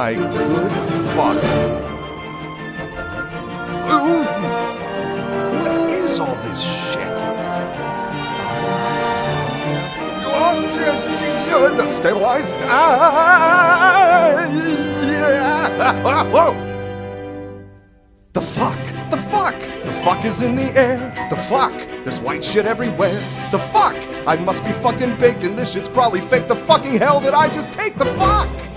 my good. Ooh. What is all this shit? Oh, Stabilize. Ah, yeah. The fuck? The fuck? The fuck is in the air. The fuck? There's white shit everywhere. The fuck? I must be fucking baked and this shit's probably fake. The fucking hell did I just take? The fuck?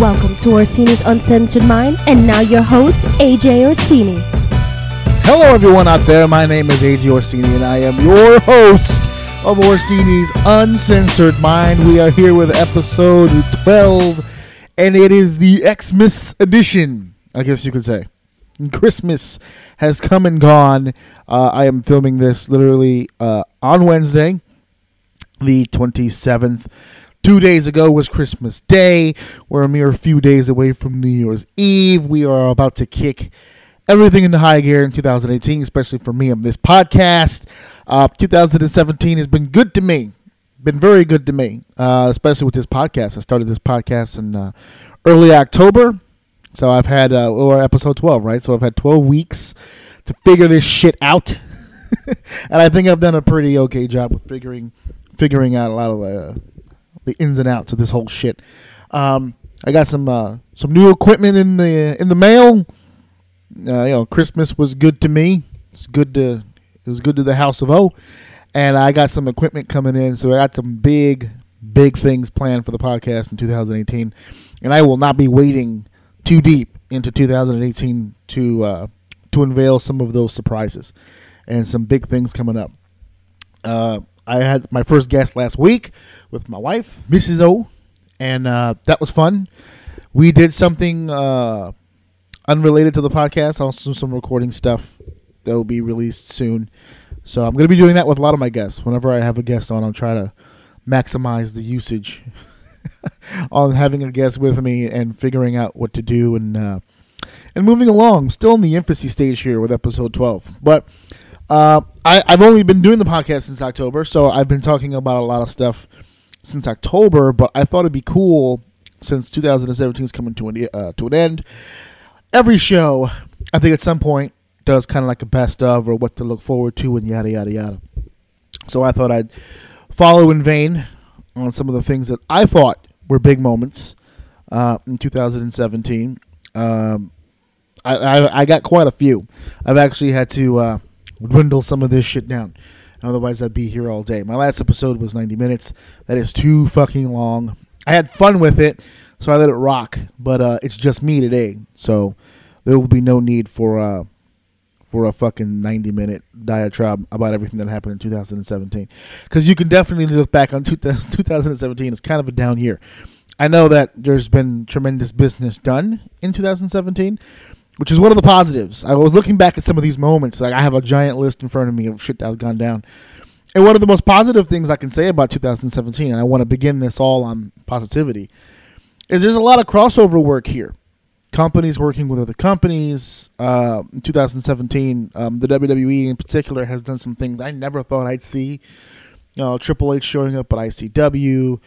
Welcome to Orsini's Uncensored Mind, and now your host, AJ Orsini. Hello, everyone out there. My name is AJ Orsini, and I am your host of Orsini's Uncensored Mind. We are here with episode 12, and it is the Xmas edition, I guess you could say. Christmas has come and gone. Uh, I am filming this literally uh, on Wednesday, the 27th. Two days ago was Christmas Day. We're a mere few days away from New Year's Eve. We are about to kick everything into high gear in 2018, especially for me on this podcast. Uh, 2017 has been good to me, been very good to me, uh, especially with this podcast. I started this podcast in uh, early October, so I've had uh, or episode 12, right? So I've had 12 weeks to figure this shit out, and I think I've done a pretty okay job with figuring figuring out a lot of uh, the ins and outs of this whole shit. Um, I got some uh, some new equipment in the in the mail. Uh, you know, Christmas was good to me. It's good to it was good to the House of O, and I got some equipment coming in. So I got some big big things planned for the podcast in 2018, and I will not be waiting too deep into 2018 to uh, to unveil some of those surprises and some big things coming up. Uh, I had my first guest last week with my wife, Mrs. O, and uh, that was fun. We did something uh, unrelated to the podcast, also some recording stuff that will be released soon. So I'm going to be doing that with a lot of my guests. Whenever I have a guest on, I'll try to maximize the usage on having a guest with me and figuring out what to do and uh, and moving along. Still in the infancy stage here with episode 12, but. Uh, I, I've only been doing the podcast since October, so I've been talking about a lot of stuff since October. But I thought it'd be cool since 2017 is coming to an uh, to an end. Every show, I think at some point does kind of like a best of or what to look forward to and yada yada yada. So I thought I'd follow in vain on some of the things that I thought were big moments uh, in 2017. Um, I, I, I got quite a few. I've actually had to uh, dwindle some of this shit down. Otherwise, I'd be here all day. My last episode was 90 minutes. That is too fucking long. I had fun with it, so I let it rock. But uh, it's just me today, so there will be no need for uh, for a fucking 90 minute diatribe about everything that happened in 2017. Because you can definitely look back on 2000, 2017 as kind of a down year. I know that there's been tremendous business done in 2017, which is one of the positives. I was looking back at some of these moments. Like I have a giant list in front of me of shit that has gone down. And one of the most positive things I can say about 2017, and I want to begin this all on positivity, is there's a lot of crossover work here. Companies working with other companies. Uh, in 2017, um, the WWE in particular has done some things I never thought I'd see. You know, Triple H showing up at ICW.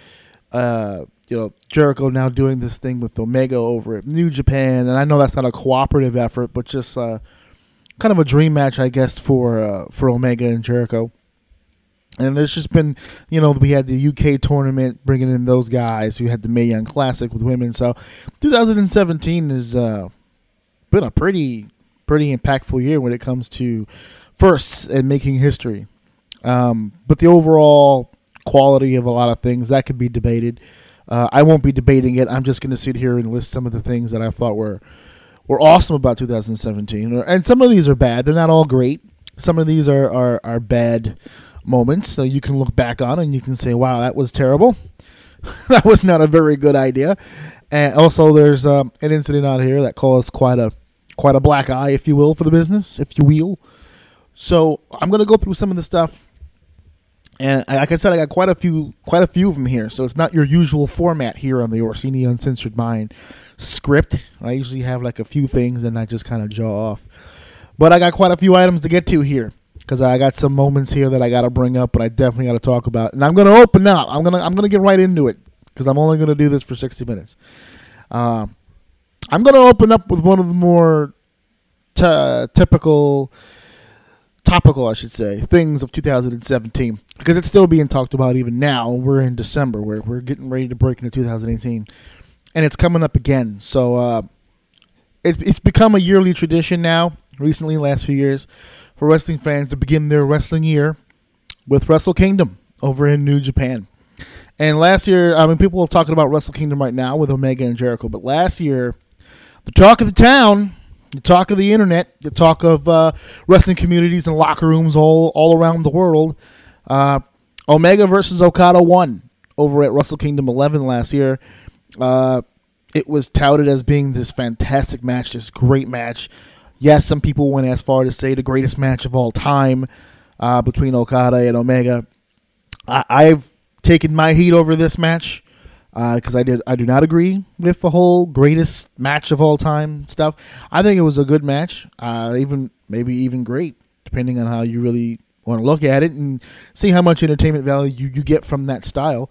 Uh, you know Jericho now doing this thing with Omega over at New Japan, and I know that's not a cooperative effort, but just uh, kind of a dream match, I guess, for uh, for Omega and Jericho. And there's just been, you know, we had the UK tournament bringing in those guys. We had the Mae Young Classic with women. So 2017 has uh, been a pretty pretty impactful year when it comes to firsts and making history. Um, but the overall quality of a lot of things that could be debated. Uh, I won't be debating it. I'm just going to sit here and list some of the things that I thought were were awesome about 2017, and some of these are bad. They're not all great. Some of these are are, are bad moments. So you can look back on and you can say, "Wow, that was terrible. that was not a very good idea." And also, there's um, an incident out here that caused quite a quite a black eye, if you will, for the business, if you will. So I'm going to go through some of the stuff And like I said, I got quite a few, quite a few of them here. So it's not your usual format here on the Orsini Uncensored Mind script. I usually have like a few things, and I just kind of jaw off. But I got quite a few items to get to here because I got some moments here that I got to bring up, but I definitely got to talk about. And I'm to open up. I'm gonna I'm gonna get right into it because I'm only to do this for 60 minutes. Uh, I'm to open up with one of the more t- typical, topical, I should say, things of 2017 because it's still being talked about even now. We're in December. We're we're getting ready to break into 2018, and it's coming up again. So. Uh, it's, it's become a yearly tradition now, recently, last few years, for wrestling fans to begin their wrestling year with Wrestle Kingdom over in New Japan. And last year, I mean, people are talking about Wrestle Kingdom right now with Omega and Jericho, but last year, the talk of the town, the talk of the internet, the talk of uh, wrestling communities and locker rooms all, all around the world, uh, Omega versus Okada won over at Wrestle Kingdom 11 last year. Uh, it was touted as being this fantastic match, this great match. Yes, some people went as far to say the greatest match of all time uh, between Okada and Omega. I, I've taken my heat over this match because I did. I do not agree with the whole greatest match of all time stuff. I think it was a good match, uh, even maybe even great, depending on how you really want to look at it and see how much entertainment value you, you get from that style.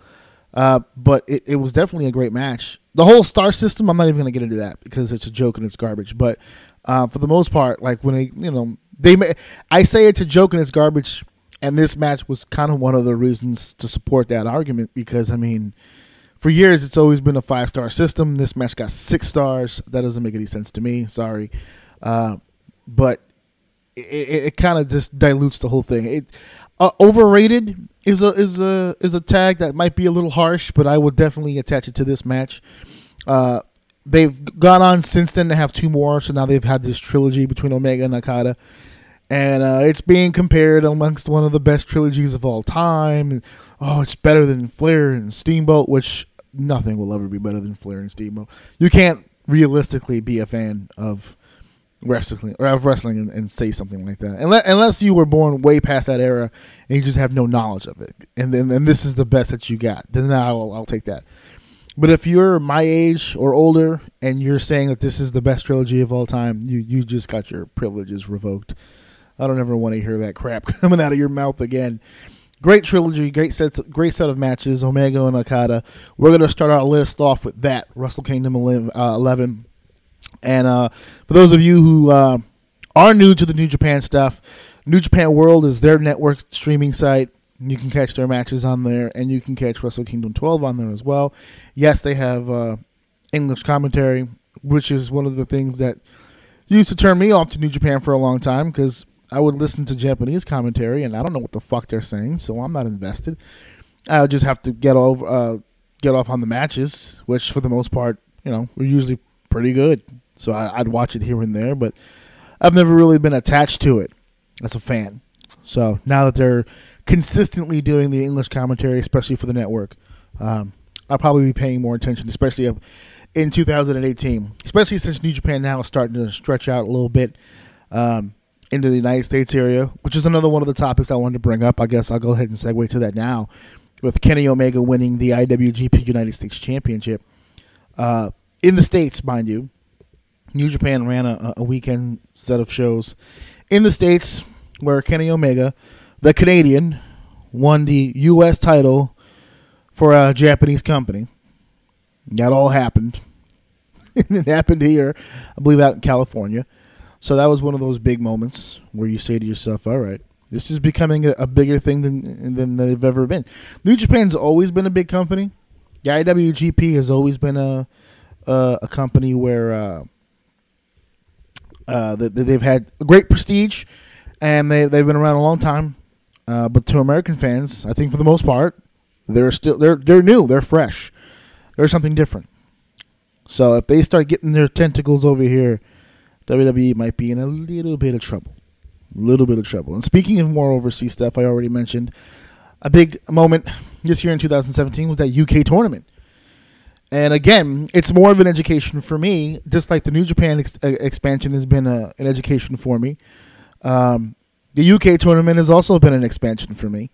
Uh, but it, it was definitely a great match. The whole star system, I'm not even going to get into that because it's a joke and it's garbage. But uh, for the most part, like when they, you know, they, ma- I say it's a joke and it's garbage, and this match was kind of one of the reasons to support that argument because I mean, for years it's always been a five star system. This match got six stars. That doesn't make any sense to me. Sorry, uh, but it, it, it kind of just dilutes the whole thing. It uh, overrated is a is a is a tag that might be a little harsh, but I would definitely attach it to this match. Uh, they've gone on since then to have two more, so now they've had this trilogy between Omega and Okada, and uh, it's being compared amongst one of the best trilogies of all time. Oh, it's better than Flair and Steamboat, which nothing will ever be better than Flair and Steamboat. You can't realistically be a fan of wrestling or of wrestling and, and say something like that. Unless, unless you were born way past that era and you just have no knowledge of it. And then and this is the best that you got. Then I'll, I'll take that. But if you're my age or older and you're saying that this is the best trilogy of all time you you just got your privileges revoked. I don't ever want to hear that crap coming out of your mouth again great trilogy great sets great set of matches Omega and Okada we're gonna start our list off with that Wrestle Kingdom 11, uh, 11 and uh, for those of you who uh, are new to the New Japan stuff, New Japan World is their network streaming site. You can catch their matches on there, and you can catch Wrestle Kingdom 12 on there as well. Yes, they have uh, English commentary, which is one of the things that used to turn me off to New Japan for a long time because I would listen to Japanese commentary, and I don't know what the fuck they're saying, so I'm not invested. I would just have to get over, uh, get off on the matches, which for the most part, you know, were usually pretty good. So I, I'd watch it here and there, but I've never really been attached to it as a fan. So now that they're consistently doing the English commentary, especially for the network, um, I'll probably be paying more attention, especially up in 2018, especially since New Japan now is starting to stretch out a little bit um, into the United States area, which is another one of the topics I wanted to bring up. I guess I'll go ahead and segue to that now, with Kenny Omega winning the IWGP United States Championship uh, in the states, mind you. New Japan ran a, a weekend set of shows in the states where Kenny Omega, the Canadian, won the U.S. title for a Japanese company. That all happened. it happened here, I believe, out in California. So that was one of those big moments where you say to yourself, "All right, this is becoming a, a bigger thing than than they've ever been." New Japan's always been a big company. The IWGP has always been a a, a company where uh, uh, they've had great prestige, and they they've been around a long time. Uh, but to American fans, I think for the most part, they're still they're they're new, they're fresh, they're something different. So if they start getting their tentacles over here, WWE might be in a little bit of trouble, a little bit of trouble. And speaking of more overseas stuff, I already mentioned a big moment this year in 2017 was that UK tournament. And again, it's more of an education for me, just like the New Japan ex- uh, expansion has been a, an education for me. Um, the UK tournament has also been an expansion for me.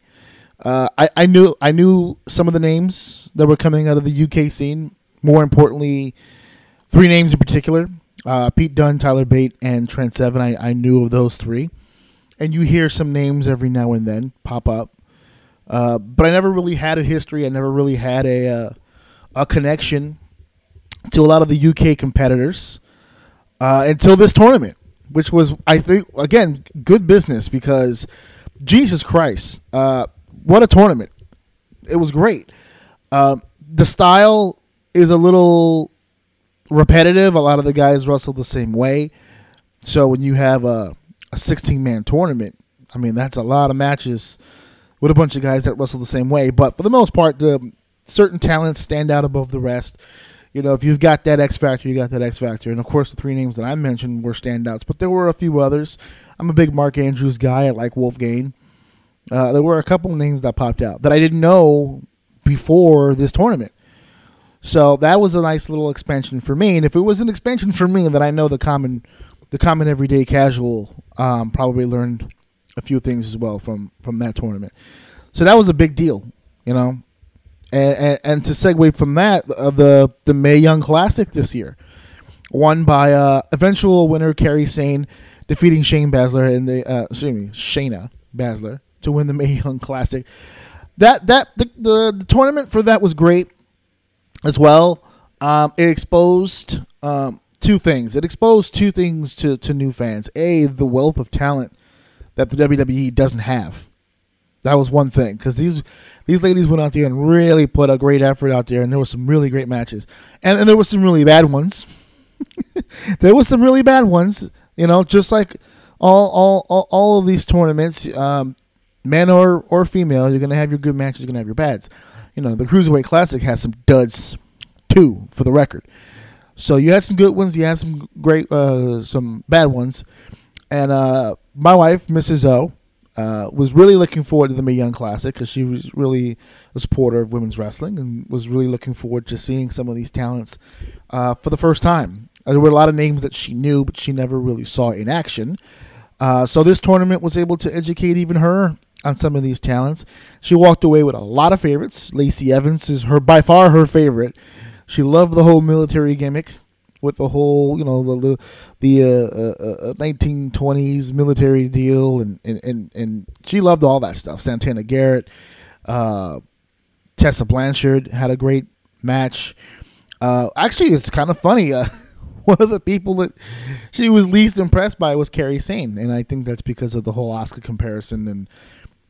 Uh, I, I knew I knew some of the names that were coming out of the UK scene. More importantly, three names in particular: uh, Pete Dunne, Tyler Bate, and Trent Seven. I, I knew of those three, and you hear some names every now and then pop up. Uh, but I never really had a history. I never really had a uh, a connection to a lot of the UK competitors uh, until this tournament, which was, I think, again, good business because Jesus Christ, uh, what a tournament! It was great. Um, the style is a little repetitive. A lot of the guys wrestle the same way. So when you have a, a 16 man tournament, I mean, that's a lot of matches with a bunch of guys that wrestle the same way. But for the most part, the certain talents stand out above the rest. You know, if you've got that X factor, you got that X factor. And of course, the three names that I mentioned were standouts, but there were a few others. I'm a big Mark Andrews guy. I like Wolfgang. Uh, there were a couple names that popped out that I didn't know before this tournament. So that was a nice little expansion for me. And if it was an expansion for me, then I know the common, the common everyday casual um, probably learned a few things as well from from that tournament. So that was a big deal, you know. And, and, and to segue from that, uh, the the Mae Young Classic this year, won by uh, eventual winner Kairi Sane, defeating Shane Baszler and the uh, excuse me Shayna Baszler to win the Mae Young Classic. That that the, the, the tournament for that was great as well. Um, it exposed um, two things. It exposed two things to, to new fans. A, the wealth of talent that the WWE doesn't have. That was one thing because these these ladies went out there and really put a great effort out there, and there were some really great matches, and, and there were some really bad ones. there was some really bad ones, you know, just like all all all, all of these tournaments, um, men or or female, you're gonna have your good matches, you're gonna have your bads. You know, the Cruiserweight Classic has some duds too, for the record. So you had some good ones, you had some great, uh, some bad ones, and uh, my wife, Mrs. O, uh, was really looking forward to the Mae Young Classic because she was really a supporter of women's wrestling and was really looking forward to seeing some of these talents uh, for the first time. Uh, There were a lot of names that she knew, but she never really saw in action. Uh, so this tournament was able to educate even her on some of these talents. She walked away with a lot of favorites. Lacey Evans is her by far her favorite. She loved the whole military gimmick with the whole, you know, the the, uh, uh, uh, 1920s military deal, and, and and and she loved all that stuff. Santana Garrett, uh, Tessa Blanchard had a great match. Uh, actually, it's kind of funny. Uh, one of the people that she was least impressed by was Kairi Sane, and I think that's because of the whole Asuka comparison. And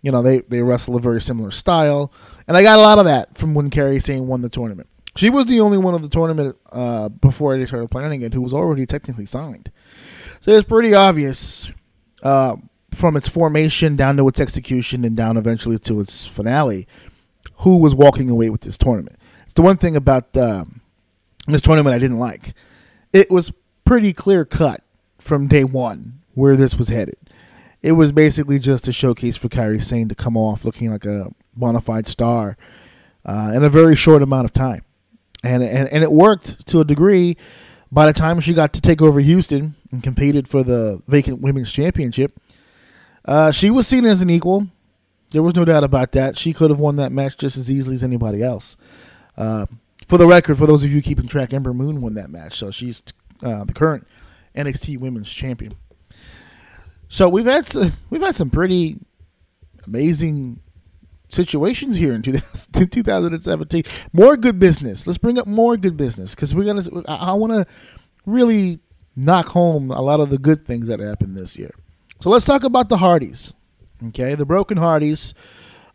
you know, they they wrestle a very similar style, and I got a lot of that from when Kairi Sane won the tournament. She was the only one of the tournament uh, before they started planning it who was already technically signed. So it's pretty obvious uh, from its formation down to its execution and down eventually to its finale who was walking away with this tournament. It's the one thing about um, this tournament I didn't like. It was pretty clear cut from day one where this was headed. It was basically just a showcase for Kairi Sane to come off looking like a bona fide star uh, in a very short amount of time. And, and, and it worked to a degree. By the time she got to take over Houston and competed for the vacant women's championship, uh, she was seen as an equal. There was no doubt about that. She could have won that match just as easily as anybody else. Uh, for the record, for those of you keeping track, Ember Moon won that match, so she's uh, the current NXT Women's Champion. So we've had some, we've had some pretty amazing situations here in 2000 2017. More good business. Let's bring up more good business because we're gonna. I, I want to really knock home a lot of the good things that happened this year. So let's talk about the Hardys. Okay, the Broken Hardys,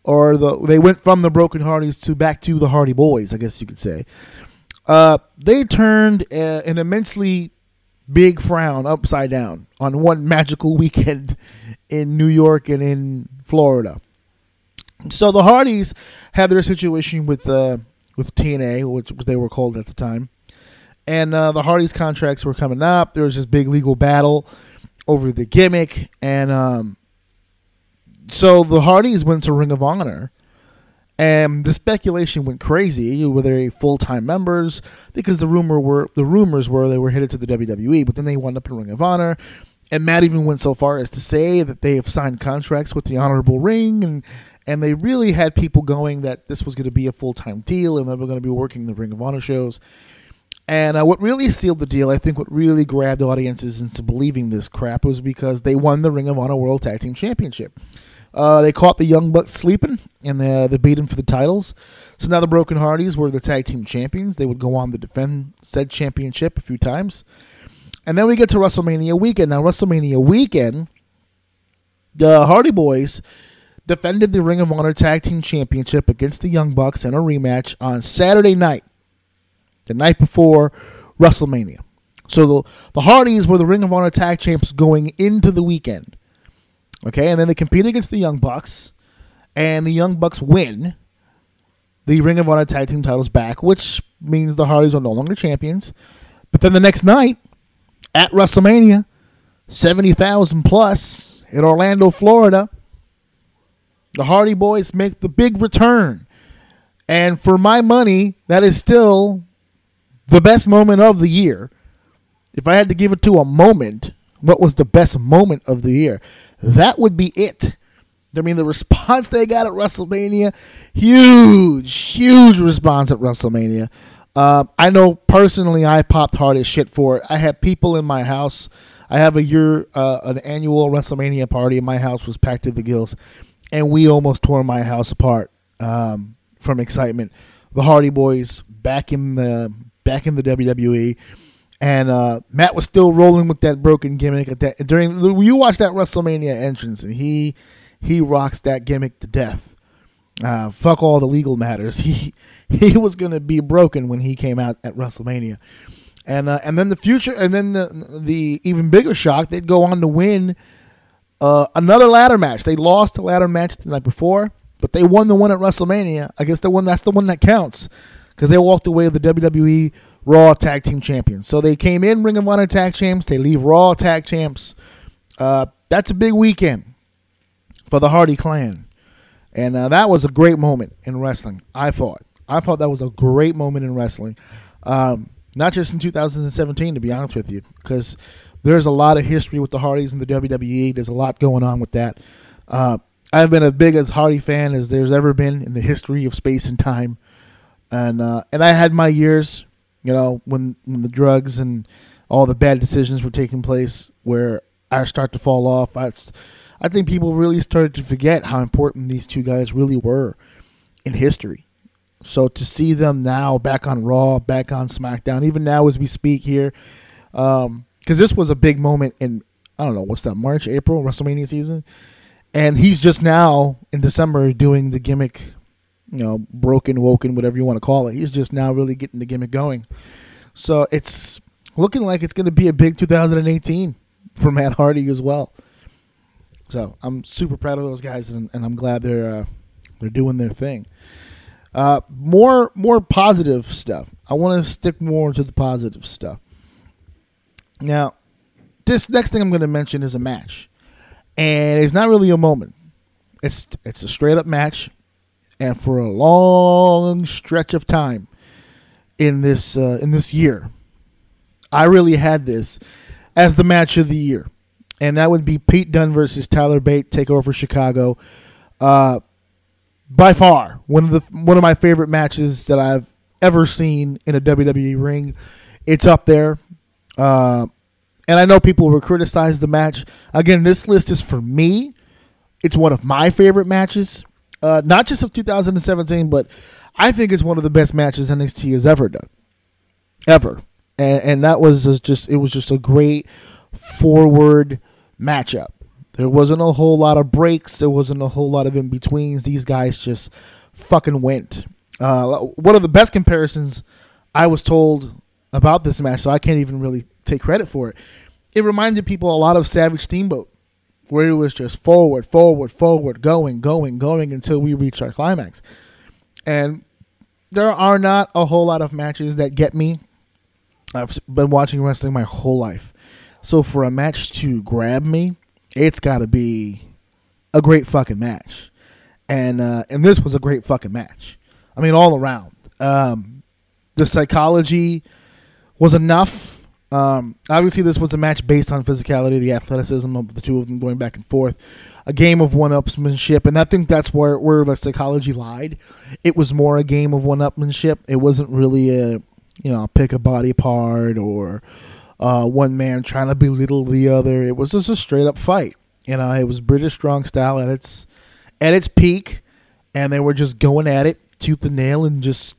or the they went from the Broken Hardys to back to the Hardy Boys, I guess you could say. Uh, they turned uh, an immensely big frown upside down on one magical weekend in New York and in Florida. So the Hardys had their situation with uh, with TNA, which they were called at the time, and uh, the Hardys contracts were coming up. There was this big legal battle over the gimmick, and um, so the Hardys went to Ring of Honor, and the speculation went crazy. Were they full time members? Because the rumor were the rumors were they were headed to the WWE, but then they wound up in Ring of Honor. And Matt even went so far as to say that they have signed contracts with the Honorable Ring and and they really had people going that this was going to be a full time deal, and they were going to be working the Ring of Honor shows. And uh, what really sealed the deal, I think, what really grabbed audiences into believing this crap was because they won the Ring of Honor World Tag Team Championship. Uh, they caught the Young Bucks sleeping, and they, they beat them for the titles. So now the Broken Hardys were the tag team champions. They would go on to defend said championship a few times. And then we get to WrestleMania weekend. Now, WrestleMania weekend, the Hardy Boys defended the Ring of Honor Tag Team Championship against the Young Bucks in a rematch on Saturday night, the night before WrestleMania. So the, the Hardys were the Ring of Honor Tag Champs going into the weekend. Okay, and then they compete against the Young Bucks, and the Young Bucks win the Ring of Honor Tag Team titles back, which means the Hardys are no longer champions. But then the next night, at WrestleMania, 70,000 plus in Orlando, Florida, the Hardy Boys make the big return. And for my money, that is still the best moment of the year. If I had to give it to a moment, what was the best moment of the year? That would be it. I mean, the response they got at WrestleMania, huge, huge response at WrestleMania. Uh, I know personally, I popped hard as shit for it. I had people in my house. I have a year, uh, an annual WrestleMania party. And My house was packed to the gills, and we almost tore my house apart um, from excitement. The Hardy Boys back in the back in the WWE, and uh, Matt was still rolling with that broken gimmick at that during. You watch that WrestleMania entrance, and he he rocks that gimmick to death. Uh, fuck all the legal matters. He he was gonna be broken when he came out at WrestleMania, and uh, and then the future, and then the the even bigger shock, they'd go on to win uh, another ladder match. They lost the ladder match the night before, but they won the one at WrestleMania. I guess the one that's the one that counts because they walked away with the WWE Raw Tag Team Champions. So they came in Ring of Honor Tag Champs. They leave Raw Tag Champs. Uh, that's a big weekend for the Hardy Clan. And uh, that was a great moment in wrestling, I thought. I thought that was a great moment in wrestling. Um, not just in 2017, to be honest with you, because there's a lot of history with the Hardys and the WWE. There's a lot going on with that. Uh, I've been as big as Hardy fan as there's ever been in the history of space and time. And uh, and I had my years, you know, when when the drugs and all the bad decisions were taking place, where I start to fall off. I, I think people really started to forget how important these two guys really were in history. So to see them now back on Raw, back on SmackDown, even now as we speak here, um, because this was a big moment in I don't know what's that March, April WrestleMania season, and he's just now in December doing the gimmick, you know, broken, woken, whatever you want to call it. He's just now really getting the gimmick going. So it's looking like it's going to be a big 2018 for Matt Hardy as well. So I'm super proud of those guys, and, and I'm glad they're uh, they're doing their thing. Uh, more more positive stuff. I want to stick more to the positive stuff. Now, this next thing I'm going to mention is a match, and it's not really a moment. It's it's a straight up match, and for a long stretch of time in this uh, in this year, I really had this as the match of the year, and that would be Pete Dunne versus Tyler Bate Takeover for Chicago. Uh, by far one of the one of my favorite matches that I've ever seen in a WWE ring. It's up there, uh, and I know people will criticize the match. Again, this list is for me. It's one of my favorite matches, uh, not just of 2017, but I think it's one of the best matches NXT has ever done, ever. And, and that was just it was just a great forward matchup. There wasn't a whole lot of breaks. There wasn't a whole lot of in betweens. These guys just fucking went. Uh, one of the best comparisons I was told about this match, so I can't even really take credit for it. It reminded people a lot of Savage Steamboat, where it was just forward, forward, forward, going, going, going until we reach our climax. And there are not a whole lot of matches that get me. I've been watching wrestling my whole life. So for a match to grab me, it's got to be a great fucking match, and uh, and this was a great fucking match. I mean, all around, um, the psychology was enough Um, obviously, this was a match based on physicality, the athleticism of the two of them going back and forth, a game of one-upsmanship, and I think that's where where the psychology lied. It was more a game of one-upmanship. It wasn't really a you know pick a body part or uh, one man trying to belittle the other. It was just a straight up fight. You know, it was British strong style at its at its peak, and they were just going at it tooth and nail and just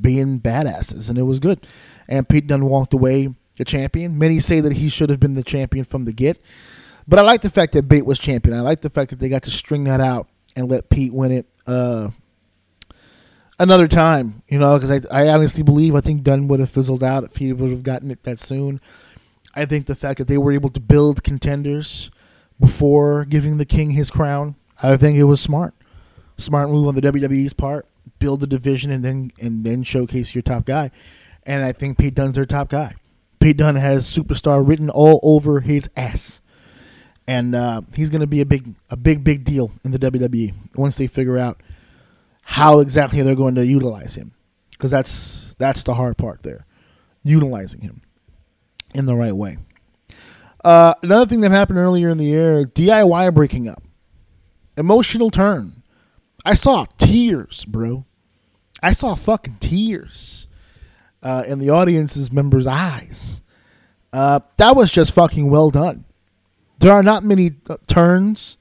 being badasses, and it was good. And Pete Dunne walked away the champion. Many say that he should have been the champion from the get, but I like the fact that Bate was champion. I like the fact that they got to string that out and let Pete win it. Uh, another time, you know, because I, I honestly believe I think Dunne would have fizzled out if he would have gotten it that soon. I think the fact that they were able to build contenders before giving the king his crown, I think it was smart. Smart move on the WWE's part. Build the division and then and then showcase your top guy. And I think Pete Dunne's their top guy. Pete Dunne has superstar written all over his ass. And uh, he's going to be a big, a big, big deal in the WWE once they figure out how exactly they're going to utilize him, because that's that's the hard part there, utilizing him in the right way. Uh, another thing that happened earlier in the year: DIY breaking up, emotional turn. I saw tears, bro. I saw fucking tears uh, in the audience's members' eyes. Uh, that was just fucking well done. There are not many uh, turns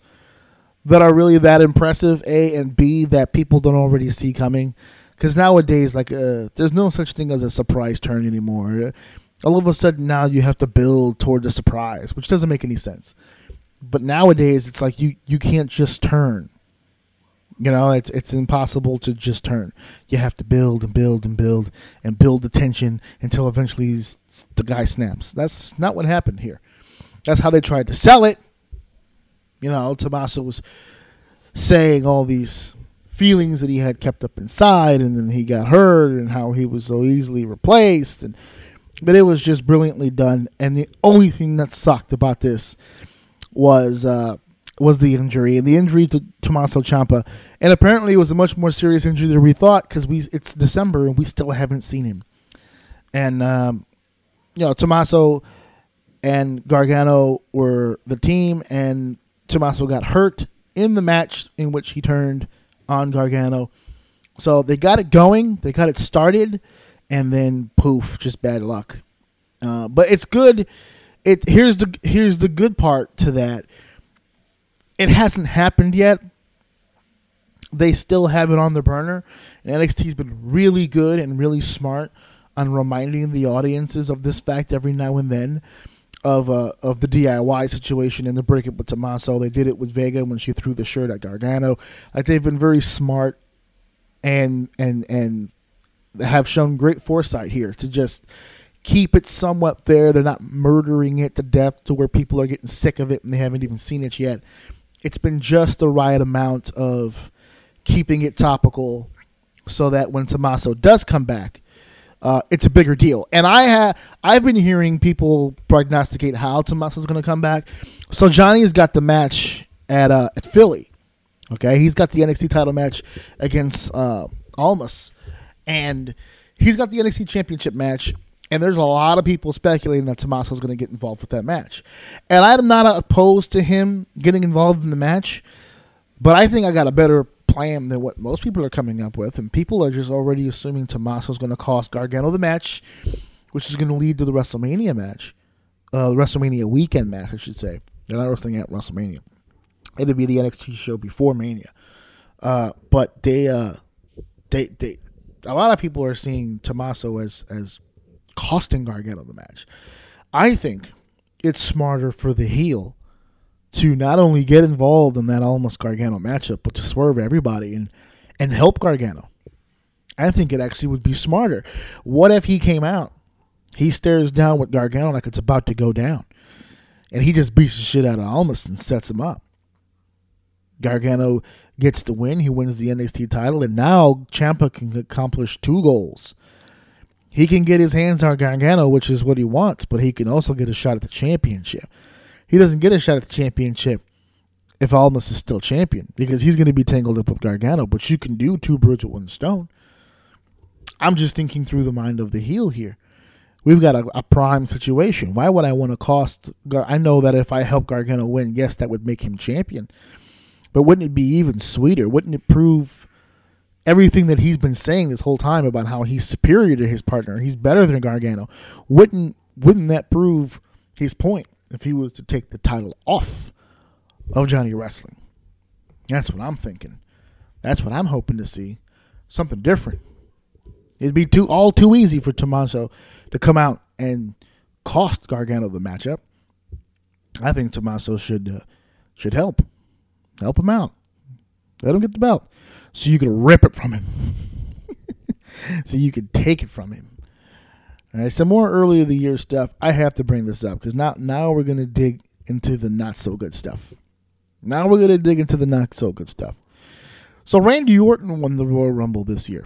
that are really that impressive. A and B that people don't already see coming. Because nowadays, like, uh, there's no such thing as a surprise turn anymore. Uh, All of a sudden, now you have to build toward the surprise, which doesn't make any sense. But nowadays, it's like you you can't just turn. You know, it's it's impossible to just turn. You have to build and build and build and build the tension until eventually the guy snaps. That's not what happened here. That's how they tried to sell it. You know, Tommaso was saying all these feelings that he had kept up inside, and then he got hurt, and how he was so easily replaced, and but it was just brilliantly done. And the only thing that sucked about this was uh, was the injury, and the injury to Tommaso Ciampa, and apparently it was a much more serious injury than we thought because we it's December and we still haven't seen him, and um, you know Tommaso and Gargano were the team, and Tommaso got hurt in the match in which he turned on Gargano. So they got it going, they got it started, and then poof, just bad luck. Uh, but it's good. It here's the here's the good part to that. It hasn't happened yet. They still have it on the burner, and NXT's been really good and really smart on reminding the audiences of this fact every now and then of uh, of the DIY situation and the breakup with Tommaso. They did it with Vega when she threw the shirt at Gargano. Like they've been very smart and and and have shown great foresight here to just keep it somewhat there. They're not murdering it to death to where people are getting sick of it and they haven't even seen it yet. It's been just the right amount of keeping it topical so that when Tommaso does come back, uh, it's a bigger deal. And I have I've been hearing people prognosticate how Tommaso's going to come back. So Johnny's got the match at uh, at Philly. Okay, he's got the NXT title match against uh, Almas, and he's got the NXT Championship match. And there's a lot of people speculating that Tommaso's going to get involved with that match. And I'm not opposed to him getting involved in the match, but I think I got a better plan than what most people are coming up with. And people are just already assuming Tommaso's going to cost Gargano the match, which is going to lead to the WrestleMania match, uh, the WrestleMania weekend match, I should say. They're not wrestling at WrestleMania. It'll be the NXT show before Mania. Uh, but they, uh, they, they, a lot of people are seeing Tommaso as as costing Gargano the match. I think it's smarter for the heel to not only get involved in that Almas Gargano matchup, but to swerve everybody and and help Gargano. I think it actually would be smarter. What if he came out? He stares down with Gargano like it's about to go down. And he just beats the shit out of Almas and sets him up. Gargano gets the win. He wins the NXT title, and now Ciampa can accomplish two goals. He can get his hands on Gargano, which is what he wants, but he can also get a shot at the championship. He doesn't get a shot at the championship if Almas is still champion because he's going to be tangled up with Gargano. But you can do two birds with one stone. I'm just thinking through the mind of the heel here. we've got a, a prime situation. Why would I want to cost? Gar- I know that if I help Gargano win, yes, that would make him champion. But wouldn't it be even sweeter? Wouldn't it prove everything that he's been saying this whole time about how he's superior to his partner, he's better than Gargano? Wouldn't wouldn't that prove his point if he was to take the title off of Johnny Wrestling? That's what I'm thinking. That's what I'm hoping to see. Something different. It'd be too all too easy for Tommaso to come out and cost Gargano the matchup. I think Tommaso should uh, should help help him out. Let him get the belt so you could rip it from him. so you could take it from him. All right, some more early of the year stuff. I have to bring this up because now now we're gonna dig into the not so good stuff. Now we're gonna dig into the not so good stuff. So Randy Orton won the Royal Rumble this year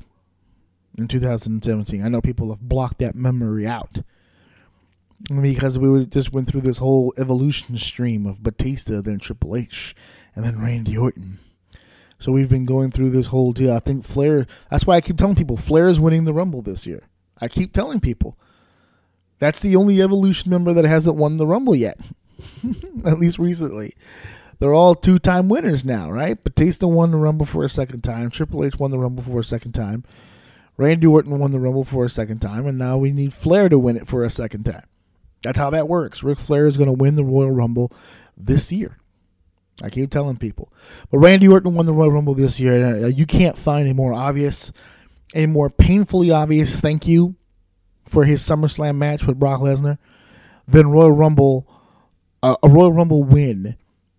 in 2017. I know people have blocked that memory out because we just went through this whole evolution stream of Batista, then Triple H, and then Randy Orton. So we've been going through this whole deal. I think Flair. That's why I keep telling people Flair is winning the Rumble this year. I keep telling people that's the only Evolution member that hasn't won the Rumble yet, at least recently. They're all two-time winners now, right? Batista won the Rumble for a second time. Triple H won the Rumble for a second time. Randy Orton won the Rumble for a second time, and now we need Flair to win it for a second time. That's how that works. Ric Flair is going to win the Royal Rumble this year. I keep telling people. But Randy Orton won the Royal Rumble this year. uh, You can't find a more obvious, a more painfully obvious thank you for his SummerSlam match with Brock Lesnar than Royal Rumble, uh, a Royal Rumble win,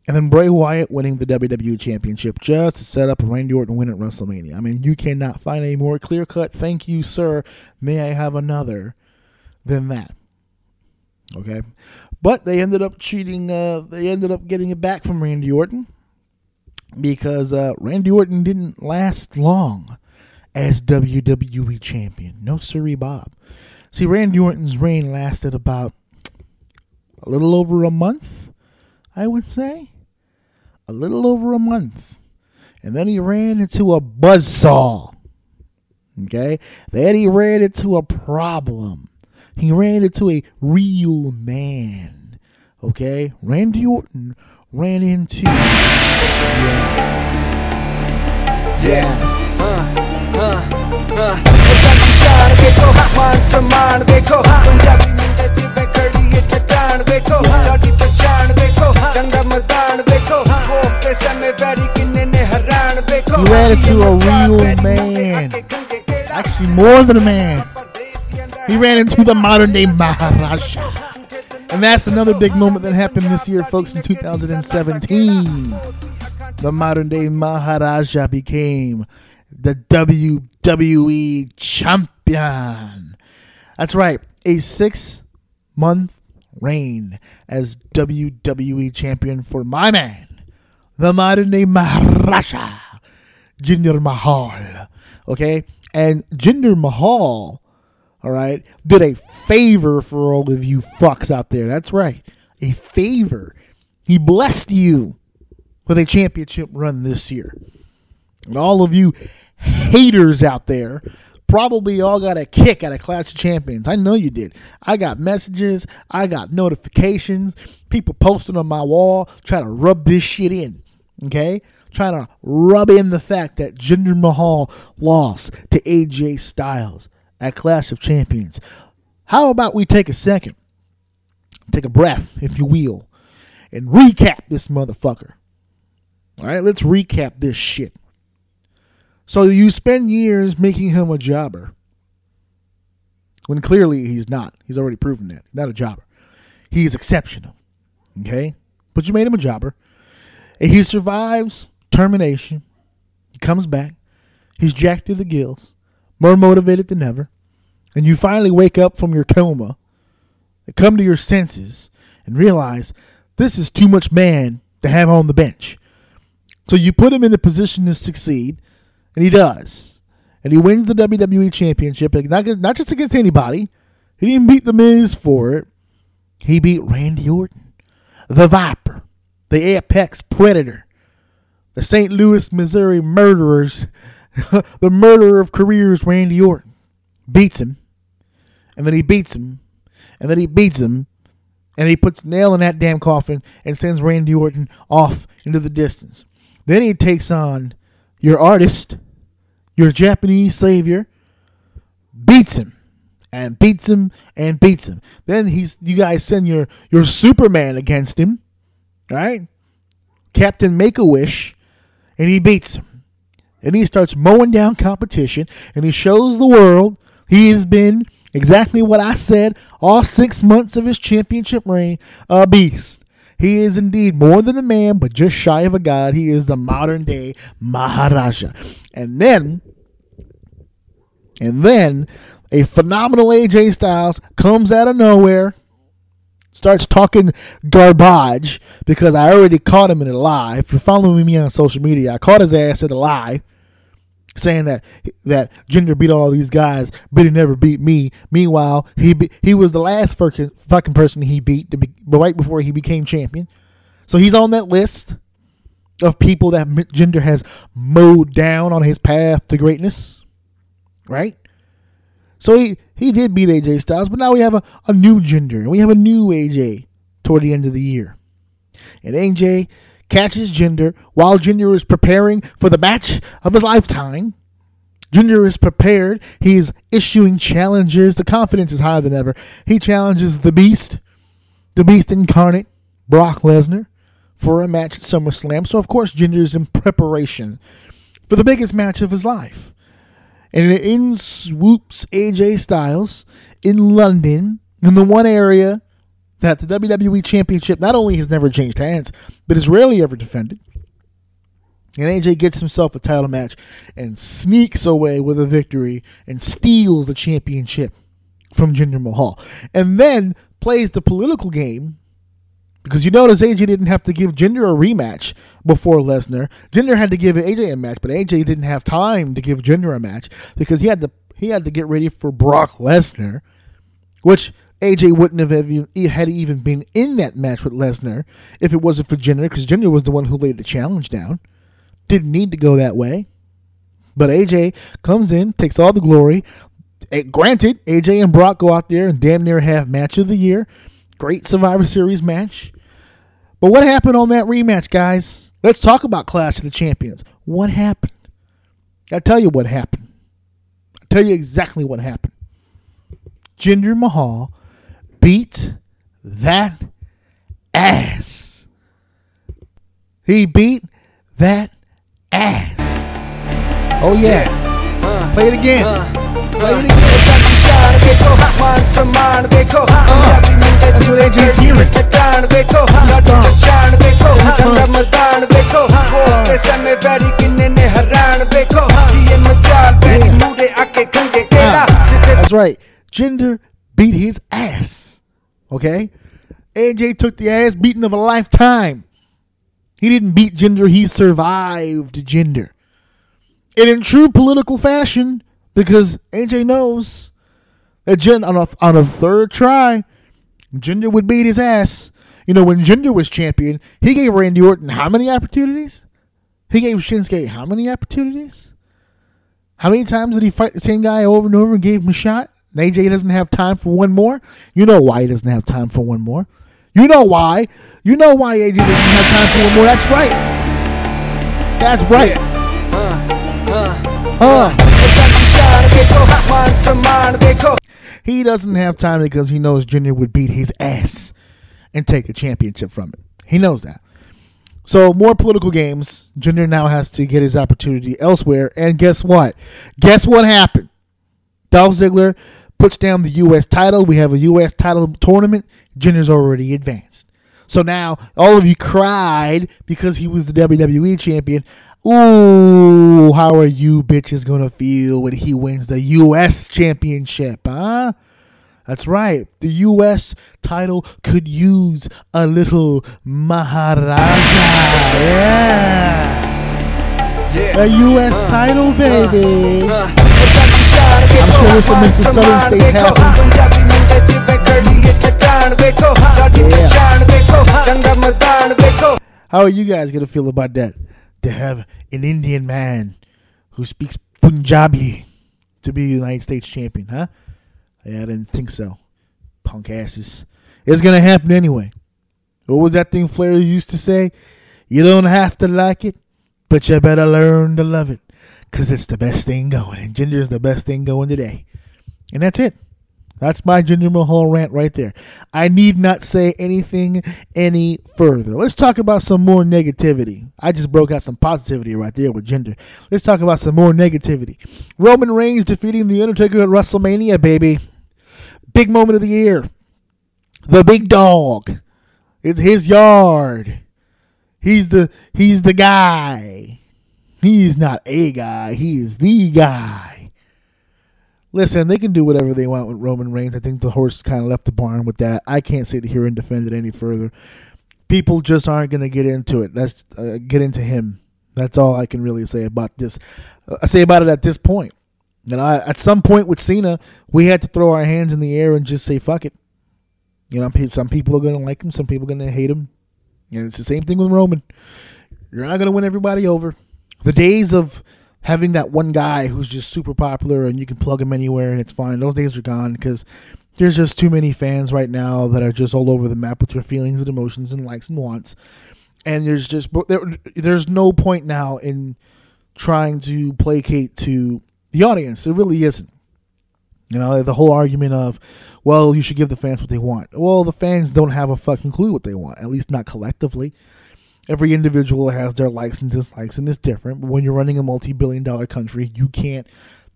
and then Bray Wyatt winning the WWE Championship just to set up a Randy Orton win at WrestleMania. I mean, you cannot find a more clear cut thank you, sir. May I have another than that. Okay, but they ended up cheating. Uh, they ended up getting it back from Randy Orton because uh, Randy Orton didn't last long as WWE champion. No, sirree, Bob. See, Randy Orton's reign lasted about a little over a month, I would say, a little over a month, and then he ran into a buzzsaw. Okay, then he ran into a problem. He ran into a real man. Okay? Randy Orton ran into. Yes. Yes. Uh, uh. uh. uh. ran into a real man. Actually, more than a man. He ran into the modern day Maharaja. And that's another big moment that happened this year, folks, in 2017. The modern day Maharaja became the WWE champion. That's right, a six month reign as WWE champion for my man, the modern day Maharaja, Jinder Mahal. Okay? And Jinder Mahal, all right, did a favor for all of you fucks out there. That's right, a favor. He blessed you with a championship run this year. And all of you haters out there probably all got a kick out of Clash of Champions. I know you did. I got messages, I got notifications, people posting on my wall trying to rub this shit in. Okay? Trying to rub in the fact that Jinder Mahal lost to AJ Styles at Clash of Champions. How about we take a second, take a breath, if you will, and recap this motherfucker? All right, let's recap this shit. So you spend years making him a jobber when clearly he's not. He's already proven that. He's not a jobber. He's exceptional. Okay? But you made him a jobber. And he survives termination. He comes back. He's jacked to the gills, more motivated than ever. And you finally wake up from your coma and come to your senses and realize this is too much man to have on the bench. So you put him in the position to succeed, and he does. And he wins the WWE Championship, not, not just against anybody. He didn't beat The Miz for it. He beat Randy Orton, the Viper, the Apex Predator, the St. Louis, Missouri murderers, the murderer of careers, Randy Orton. Beats him, and then he beats him and then he beats him, and he puts nail in that damn coffin and sends Randy Orton off into the distance. Then he takes on your artist, your Japanese savior, beats him and beats him and beats him. Then he's you guys send your your Superman against him, right? Captain Make a Wish, and he beats him. And he starts mowing down competition, and he shows the world he has been exactly what I said all six months of his championship reign a beast. He is indeed more than a man, but just shy of a god. He is the modern day Maharaja. And then and then a phenomenal AJ Styles comes out of nowhere, starts talking garbage because I already caught him in a lie. If you're following me on social media, I caught his ass in a lie. Saying that that Jinder beat all these guys, but he never beat me. Meanwhile, he be, he was the last fucking fucking person he beat, be, right before he became champion. So he's on that list of people that Jinder has mowed down on his path to greatness, right? So he, he did beat AJ Styles, but now we have a, a new Jinder, and we have a new AJ toward the end of the year. And AJ catches Jinder while Jinder is preparing for the match of his lifetime. Jinder is prepared. He's issuing challenges. The confidence is higher than ever. He challenges the Beast, the Beast incarnate, Brock Lesnar, for a match at SummerSlam. So, of course, Jinder is in preparation for the biggest match of his life. And in swoops AJ Styles in London, in the one area that the WWE Championship not only has never changed hands, but is rarely ever defended. And AJ gets himself a title match and sneaks away with a victory and steals the championship from Jinder Mahal. And then plays the political game because you notice AJ didn't have to give Jinder a rematch before Lesnar. Jinder had to give AJ a match, but AJ didn't have time to give Jinder a match because he had to he had to get ready for Brock Lesnar, which AJ wouldn't have even, had even been in that match with Lesnar if it wasn't for Jinder, because Jinder was the one who laid the challenge down. Didn't need to go that way, but AJ comes in, takes all the glory. Eh, Granted, AJ and Brock go out there and damn near have match of the year. Great Survivor Series match. But what happened on that rematch, guys? Let's talk about Clash of the Champions. What happened? I'll tell you what happened. I'll tell you exactly what happened. Jinder Mahal beat that ass. He beat that ass. Oh, yeah. Play it again. Play it again. Shaan that's right. Jinder beat his ass. Okay? AJ took the ass beating of a lifetime. He didn't beat Jinder; he survived Jinder. And in true political fashion, because AJ knows that Jinder on a, on a third try, Jinder would beat his ass. You know, when Jinder was champion, he gave Randy Orton how many opportunities? He gave Shinsuke how many opportunities? How many times did he fight the same guy over and over and gave him a shot? And AJ doesn't have time for one more. You know why he doesn't have time for one more. You know why. You know why AJ doesn't have time for one more. That's right. That's right. Yeah. Uh, uh, uh he doesn't have time because he knows Jinder would beat his ass and take the championship from him. He knows that. So more political games. Jinder now has to get his opportunity elsewhere. And guess what? Guess what happened? Dolph Ziggler puts down the U.S. title. We have a U.S. title tournament. Jinder's already advanced. So now all of you cried because he was the WWE champion. Ooh, how are you bitches gonna feel when he wins the U.S. championship, huh? That's right. The U.S. title could use a little Maharaja. Yeah. A U.S. Uh, title, baby. Uh, uh. I'm sure this will make the southern states happy. Yeah. How are you guys going to feel about that? To have an Indian man who speaks Punjabi to be United States champion, huh? Yeah, I didn't think so. punk asses. It's gonna happen anyway. What was that thing Flair used to say? You don't have to like it, but you better learn to love it. Cause it's the best thing going. And Jinder's the best thing going today. And that's it. That's my Jinder Mahal rant right there. I need not say anything any further. Let's talk about some more negativity. I just broke out some positivity right there with Jinder. Let's talk about some more negativity. Roman Reigns defeating The Undertaker at WrestleMania, baby. Big moment of the year. The big dog. It's his yard. He's the he's the guy. He's not a guy. He is the guy. Listen, they can do whatever they want with Roman Reigns. I think the horse kind of left the barn with that. I can't sit here and defend it any further. People just aren't going to get into it. Let's uh, get into him. That's all I can really say about this. Uh, I say about it at this point. And I, at some point with Cena, we had to throw our hands in the air and just say fuck it. You know, some people are going to like him, some people are going to hate him. And it's the same thing with Roman. You're not going to win everybody over. The days of having that one guy who's just super popular and you can plug him anywhere and it's fine, those days are gone because there's just too many fans right now that are just all over the map with their feelings and emotions and likes and wants. And there's just there, there's no point now in trying to placate to the audience. It really isn't. You know, the whole argument of, well, you should give the fans what they want. Well, the fans don't have a fucking clue what they want, at least not collectively. Every individual has their likes and dislikes, and it's different. But when you're running a multi billion dollar country, you can't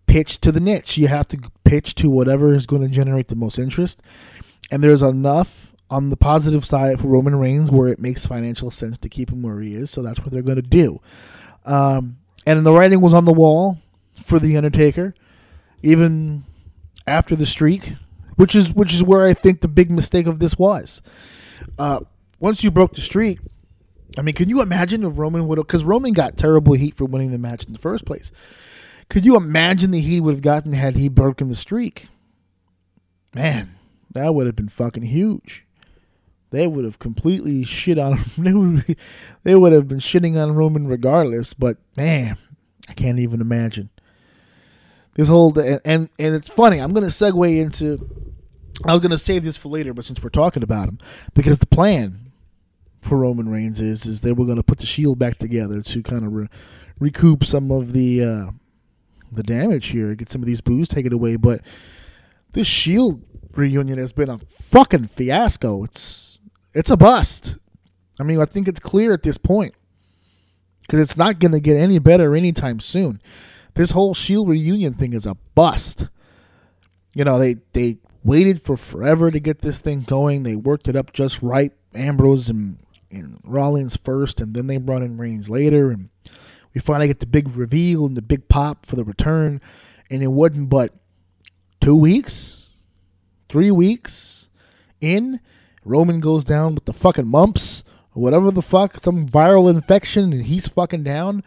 pitch to the niche. You have to pitch to whatever is going to generate the most interest. And there's enough on the positive side for Roman Reigns where it makes financial sense to keep him where he is. So that's what they're going to do. Um, and the writing was on the wall for the Undertaker, even after the streak, which is which is where I think the big mistake of this was. Uh, once you broke the streak, I mean, can you imagine if Roman would have? Because Roman got terrible heat for winning the match in the first place. Could you imagine the heat he would have gotten had he broken the streak? Man, that would have been fucking huge. They would have completely shit on him. They would, have been shitting on Roman regardless. But man, I can't even imagine this whole and and, and it's funny. I'm gonna segue into. I was gonna save this for later, but since we're talking about him, because the plan for Roman Reigns is is they were gonna put the Shield back together to kind of re- recoup some of the uh, the damage here, get some of these boos taken away. But this Shield reunion has been a fucking fiasco. It's it's a bust. I mean, I think it's clear at this point because it's not going to get any better anytime soon. This whole Shield reunion thing is a bust. You know, they they waited for forever to get this thing going. They worked it up just right. Ambrose and, and Rollins first, and then they brought in Reigns later, and we finally get the big reveal and the big pop for the return. And it wasn't but two weeks, three weeks in. Roman goes down with the fucking mumps or whatever the fuck, some viral infection, and he's fucking down.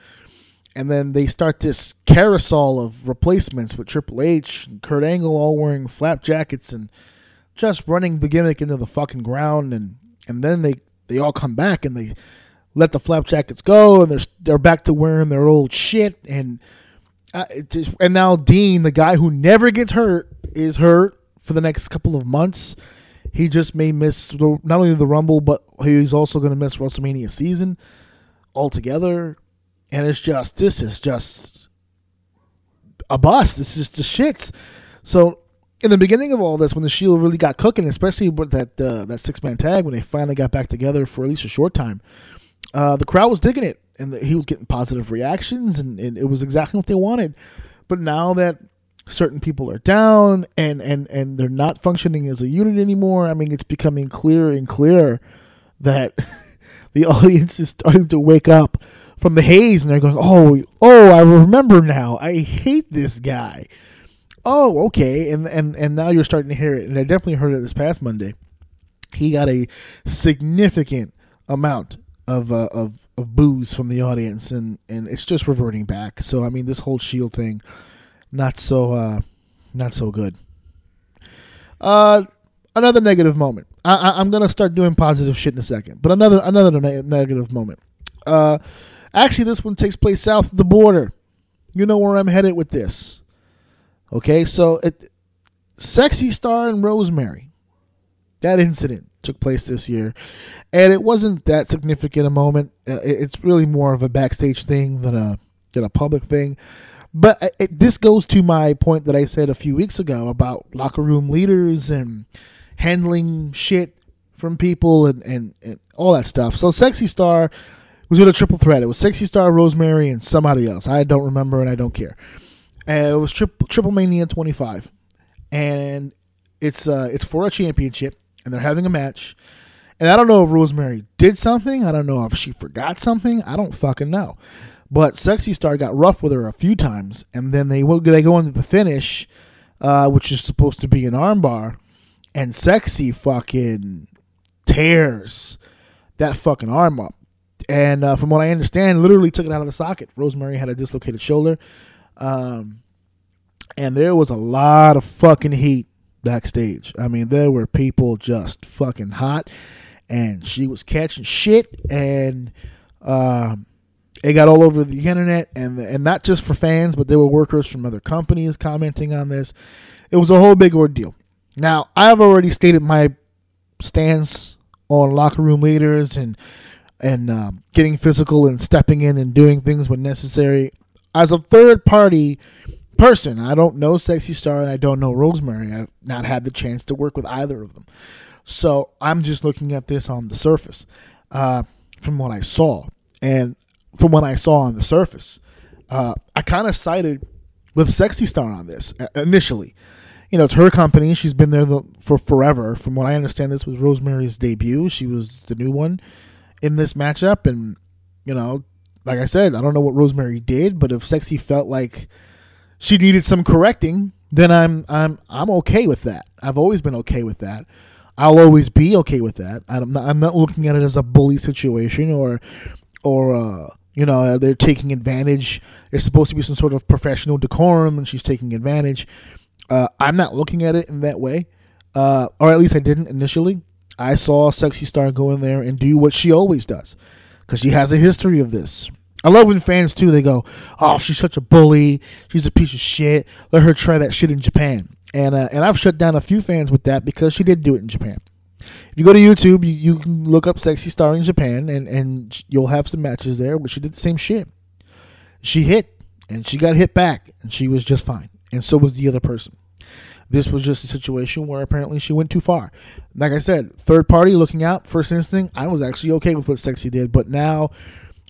And then they start this carousel of replacements with Triple H and Kurt Angle all wearing flap jackets and just running the gimmick into the fucking ground. And, and then they, they all come back and they let the flap jackets go and they're, they're back to wearing their old shit. And, uh, just, and now Dean, the guy who never gets hurt, is hurt for the next couple of months. He just may miss the, not only the Rumble, but he's also going to miss WrestleMania season altogether. And it's just this is just a bust. This is the shits. So in the beginning of all this, when the Shield really got cooking, especially with that uh, that six man tag, when they finally got back together for at least a short time, uh, the crowd was digging it, and the, he was getting positive reactions, and, and it was exactly what they wanted. But now that certain people are down and and and they're not functioning as a unit anymore, I mean, it's becoming clearer and clearer that the audience is starting to wake up from the haze, and they're going, "Oh, oh, I remember now. I hate this guy." Oh, okay, and and and now you're starting to hear it, and I definitely heard it this past Monday. He got a significant amount of uh, of of boos from the audience, and and it's just reverting back. So I mean, this whole Shield thing, not so uh, not so good. Uh, another negative moment. I, I'm gonna start doing positive shit in a second, but another another ne- negative moment. Uh, actually, this one takes place south of the border. You know where I'm headed with this. Okay, so it, sexy star and Rosemary that incident took place this year, and it wasn't that significant a moment. Uh, it's really more of a backstage thing than a than a public thing. But it- it, this goes to my point that I said a few weeks ago about locker room leaders and handling shit from people and, and, and all that stuff. So Sexy Star was in a triple threat. It was Sexy Star, Rosemary, and somebody else. I don't remember and I don't care. And it was triple, Triplemania 25, and it's uh it's for a championship, and they're having a match. And I don't know if Rosemary did something. I don't know if she forgot something. I don't fucking know. But Sexy Star got rough with her a few times, and then they they go into the finish, uh, which is supposed to be an armbar, and Sexy fucking tears that fucking arm up. And uh, from what I understand, literally took it out of the socket. Rosemary had a dislocated shoulder, um, and there was a lot of fucking heat backstage. I mean, there were people just fucking hot, and she was catching shit, and um, it got all over the internet, and and not just for fans, but there were workers from other companies commenting on this. It was a whole big ordeal. Now, I've already stated my stance on locker room leaders and and um, getting physical and stepping in and doing things when necessary. As a third party person, I don't know Sexy Star and I don't know Rosemary. I've not had the chance to work with either of them, so I'm just looking at this on the surface uh, from what I saw and from what I saw on the surface. Uh, I kind of sided with Sexy Star on this uh, initially you know, it's her company. She's been there the, for forever. From what I understand, this was Rosemary's debut. She was the new one in this matchup, and you know, like I said, I don't know what Rosemary did, but if Sexy felt like she needed some correcting, then I'm I'm I'm okay with that. I've always been okay with that. I'll always be okay with that. I'm not I'm not looking at it as a bully situation or or uh, you know they're taking advantage. There's supposed to be some sort of professional decorum, and she's taking advantage. Uh, I'm not looking at it in that way, uh, or at least I didn't initially. I saw Sexy Star go in there and do what she always does, because she has a history of this. I love when fans too. They go, "Oh, she's such a bully. She's a piece of shit. Let her try that shit in Japan." And uh, and I've shut down a few fans with that because she did do it in Japan. If you go to YouTube, you, you can look up Sexy Star in Japan, and and you'll have some matches there where she did the same shit. She hit, and she got hit back, and she was just fine, and so was the other person. This was just a situation where apparently she went too far. Like I said, third party looking out, first instinct, I was actually okay with what Sexy did, but now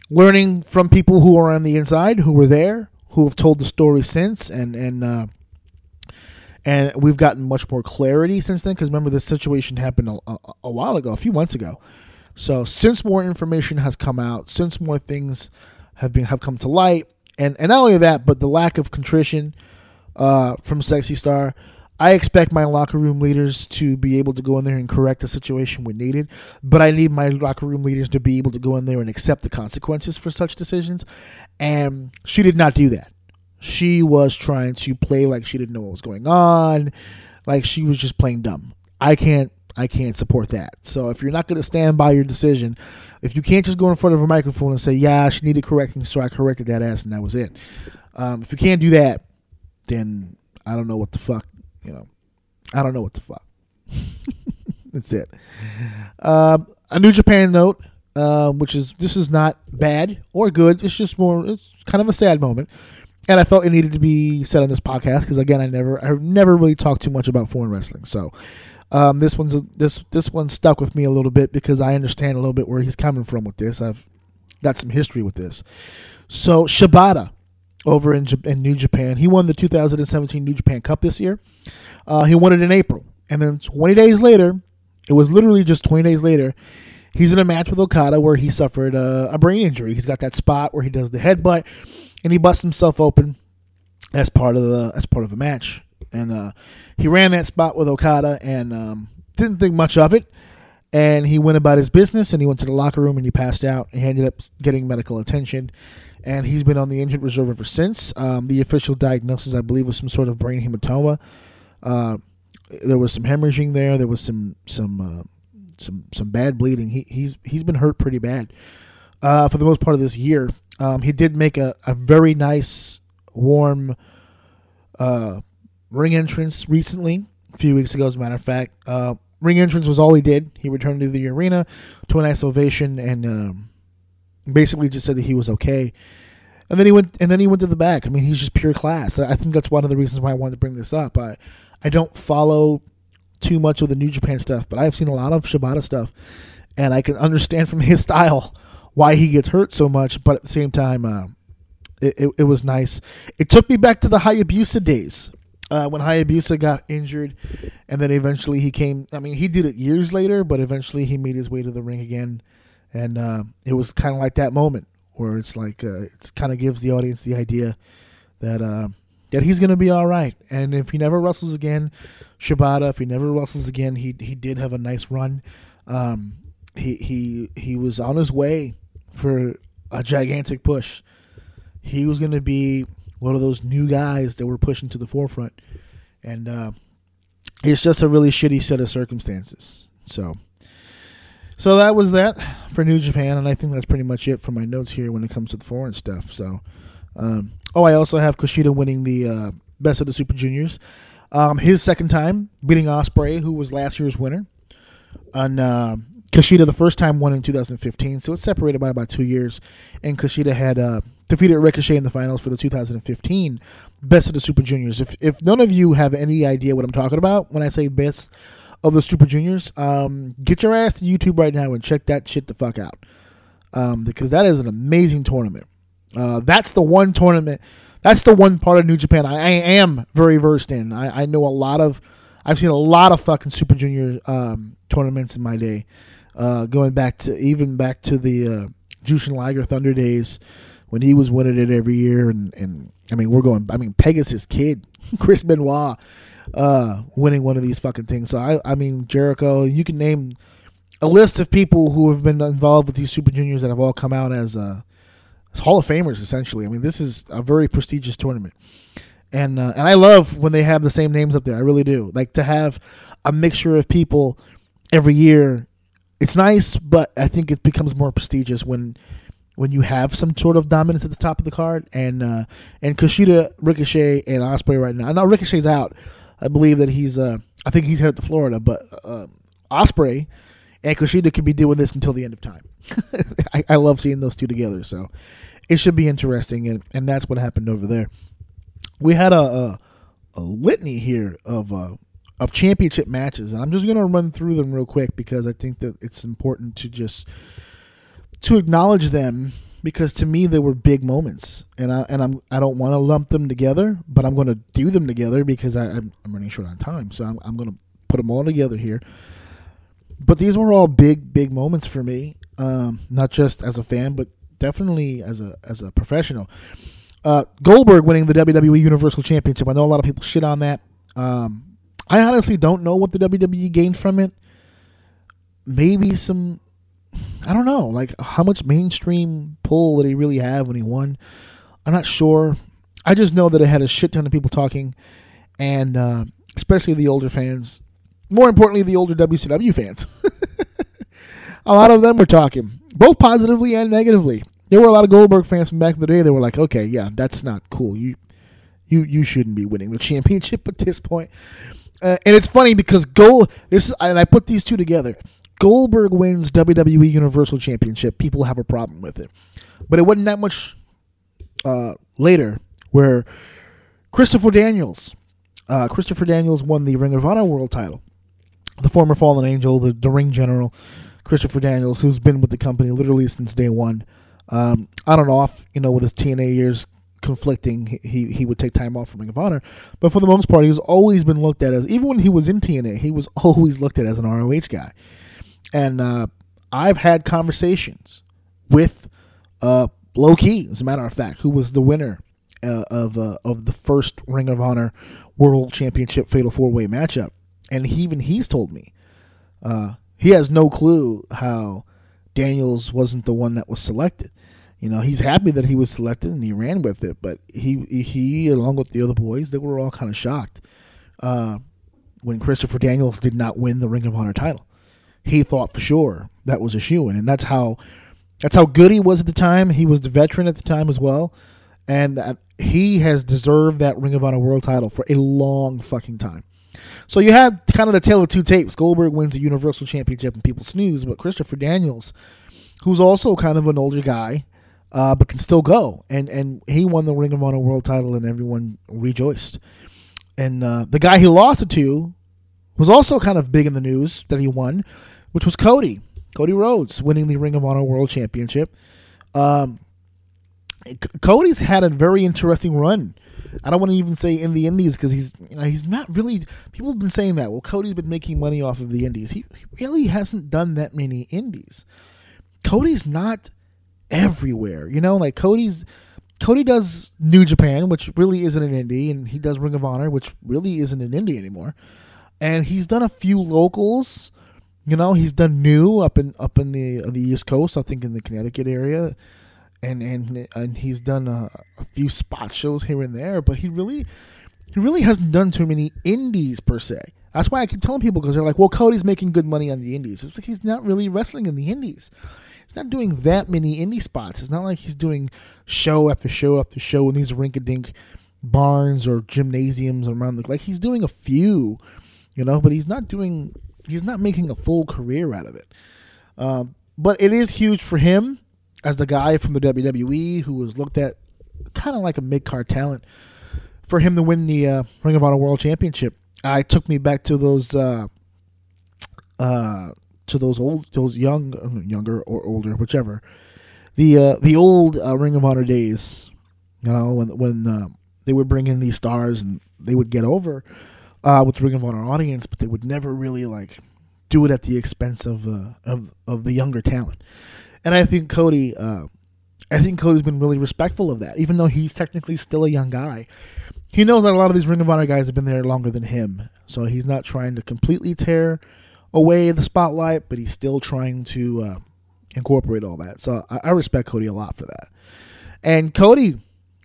learning from people who are on the inside, who were there, who have told the story since, and and uh, and we've gotten much more clarity since then. Because remember, this situation happened a, a, a while ago, a few months ago. So since more information has come out, since more things have been have come to light, and and not only that, but the lack of contrition uh, from Sexy Star. I expect my locker room leaders to be able to go in there and correct the situation when needed, but I need my locker room leaders to be able to go in there and accept the consequences for such decisions. And she did not do that. She was trying to play like she didn't know what was going on, like she was just playing dumb. I can't I can't support that. So if you're not going to stand by your decision, if you can't just go in front of a microphone and say, "Yeah, she needed correcting," so I corrected that ass and that was it. Um, if you can't do that, then I don't know what the fuck, you know. I don't know what the fuck. That's it. Um, a New Japan note, uh, which is this is not bad or good. It's just more. It's kind of a sad moment, and I felt it needed to be said on this podcast because again, I never, I never really talked too much about foreign wrestling. So um, this one's this this one stuck with me a little bit because I understand a little bit where he's coming from with this. I've got some history with this. So Shibata over in, in New Japan. He won the 2017 New Japan Cup this year. Uh, he won it in April. And then 20 days later, it was literally just 20 days later, he's in a match with Okada where he suffered a, a brain injury. He's got that spot where he does the headbutt and he busts himself open as part of the as part of the match. And uh, he ran that spot with Okada and um, didn't think much of it. And he went about his business and he went to the locker room and he passed out. And he ended up getting medical attention. And he's been on the injured reserve ever since. Um, the official diagnosis, I believe, was some sort of brain hematoma. Uh, there was some hemorrhaging there. There was some some uh, some some bad bleeding. He, he's he's been hurt pretty bad uh, for the most part of this year. Um, he did make a, a very nice, warm uh, ring entrance recently, a few weeks ago, as a matter of fact. Uh, ring entrance was all he did. He returned to the arena to a nice ovation and um, basically just said that he was okay. And then he went and then he went to the back. I mean, he's just pure class. I think that's one of the reasons why I wanted to bring this up. I I don't follow too much of the New Japan stuff, but I've seen a lot of Shibata stuff, and I can understand from his style why he gets hurt so much. But at the same time, uh, it, it, it was nice. It took me back to the Hayabusa days uh, when Hayabusa got injured, and then eventually he came. I mean, he did it years later, but eventually he made his way to the ring again, and uh, it was kind of like that moment where it's like uh, it kind of gives the audience the idea that uh, that he's gonna be all right. And if he never wrestles again, Shibata, if he never wrestles again, he he did have a nice run. Um, he he he was on his way for a gigantic push. He was gonna be one of those new guys that we're pushing to the forefront, and uh, it's just a really shitty set of circumstances. So. So that was that for New Japan, and I think that's pretty much it for my notes here when it comes to the foreign stuff. So, um, oh, I also have Kushida winning the uh, Best of the Super Juniors, um, his second time beating Ospreay, who was last year's winner, and uh, Kushida the first time won in 2015. So it's separated by about two years, and Kushida had uh, defeated Ricochet in the finals for the 2015 Best of the Super Juniors. If if none of you have any idea what I'm talking about when I say Best of the Super Juniors, um, get your ass to YouTube right now and check that shit the fuck out. Um, because that is an amazing tournament. Uh, that's the one tournament. That's the one part of New Japan I, I am very versed in. I, I know a lot of. I've seen a lot of fucking Super Junior um, tournaments in my day, uh, going back to even back to the uh, Jushin Liger Thunder days when he was winning it every year, and, and I mean we're going. I mean Pegasus Kid, Chris Benoit, uh, winning one of these fucking things. So I, I mean Jericho. You can name a list of people who have been involved with these Super Juniors that have all come out as uh, as Hall of Famers. Essentially, I mean this is a very prestigious tournament, and uh, and I love when they have the same names up there. I really do. Like to have a mixture of people every year. It's nice, but I think it becomes more prestigious when when you have some sort of dominance at the top of the card. And uh, and Kushida, Ricochet, and Ospreay right now. Now Ricochet's out. I believe that he's. Uh, I think he's headed to Florida, but uh, Ospreay and Kushida could be doing this until the end of time. I, I love seeing those two together, so it should be interesting, and, and that's what happened over there. We had a a, a litany here of uh, of championship matches, and I'm just gonna run through them real quick because I think that it's important to just to acknowledge them because to me they were big moments, and I and I'm I don't want to lump them together, but I'm going to do them together because I, I'm, I'm running short on time, so I'm I'm going to put them all together here. But these were all big big moments for me, um, not just as a fan, but definitely as a as a professional. Uh, Goldberg winning the WWE Universal Championship. I know a lot of people shit on that. Um, I honestly don't know what the WWE gained from it. Maybe some I don't know, like how much mainstream pull did he really have when he won? I'm not sure. I just know that it had a shit ton of people talking, and uh, especially the older fans. More importantly, the older WCW fans. a lot of them were talking, both positively and negatively. There were a lot of Goldberg fans from back in the day. They were like, "Okay, yeah, that's not cool. You, you, you shouldn't be winning the championship at this point." Uh, and it's funny because Gold. This is, and I put these two together. Goldberg wins WWE Universal Championship. People have a problem with it, but it wasn't that much uh, later where Christopher Daniels, uh, Christopher Daniels won the Ring of Honor World Title. The former Fallen Angel, the, the Ring General, Christopher Daniels, who's been with the company literally since day one. Um, on and off, you know, with his TNA years conflicting, he, he would take time off from Ring of Honor, but for the most part, he's always been looked at as even when he was in TNA, he was always looked at as an ROH guy and uh, I've had conversations with uh, Low Ki, as a matter of fact, who was the winner uh, of uh, of the first Ring of Honor World Championship Fatal Four Way matchup, and he, even he's told me uh, he has no clue how Daniels wasn't the one that was selected. You know, he's happy that he was selected and he ran with it, but he he along with the other boys, they were all kind of shocked uh, when Christopher Daniels did not win the Ring of Honor title he thought for sure that was a shoe in, and that's how that's how good he was at the time. He was the veteran at the time as well, and he has deserved that Ring of Honor World Title for a long fucking time. So you have kind of the tale of two tapes. Goldberg wins the Universal Championship and people snooze, but Christopher Daniels, who's also kind of an older guy, uh, but can still go, and and he won the Ring of Honor World Title, and everyone rejoiced. And uh, the guy he lost it to was also kind of big in the news that he won, which was Cody, Cody Rhodes, winning the Ring of Honor World Championship. Um, C- Cody's had a very interesting run. I don't want to even say in the Indies because he's you know he's not really. People have been saying that. Well, Cody's been making money off of the Indies. He, he really hasn't done that many Indies. Cody's not everywhere. You know, like Cody's Cody does New Japan, which really isn't an indie, and he does Ring of Honor, which really isn't an indie anymore. And he's done a few locals. You know, he's done new up in up in the uh, the East Coast. I think in the Connecticut area, and and and he's done a, a few spot shows here and there. But he really he really hasn't done too many indies per se. That's why I keep telling people because they're like, "Well, Cody's making good money on the indies." It's like he's not really wrestling in the indies. He's not doing that many indie spots. It's not like he's doing show after show after show in these rink-a-dink barns or gymnasiums around the like. He's doing a few, you know, but he's not doing. He's not making a full career out of it. Um, but it is huge for him as the guy from the WWE who was looked at kind of like a mid-card talent for him to win the uh, Ring of Honor World Championship. I took me back to those uh, uh, to those old, those young, uh, younger or older, whichever, the uh, the old uh, Ring of Honor days. You know when when uh, they would bring in these stars and they would get over uh, with Ring of Honor audience, but they would never really like do it at the expense of uh, of of the younger talent. And I think Cody, uh, I think Cody's been really respectful of that, even though he's technically still a young guy. He knows that a lot of these Ring of Honor guys have been there longer than him, so he's not trying to completely tear away the spotlight, but he's still trying to uh, incorporate all that. So I, I respect Cody a lot for that. And Cody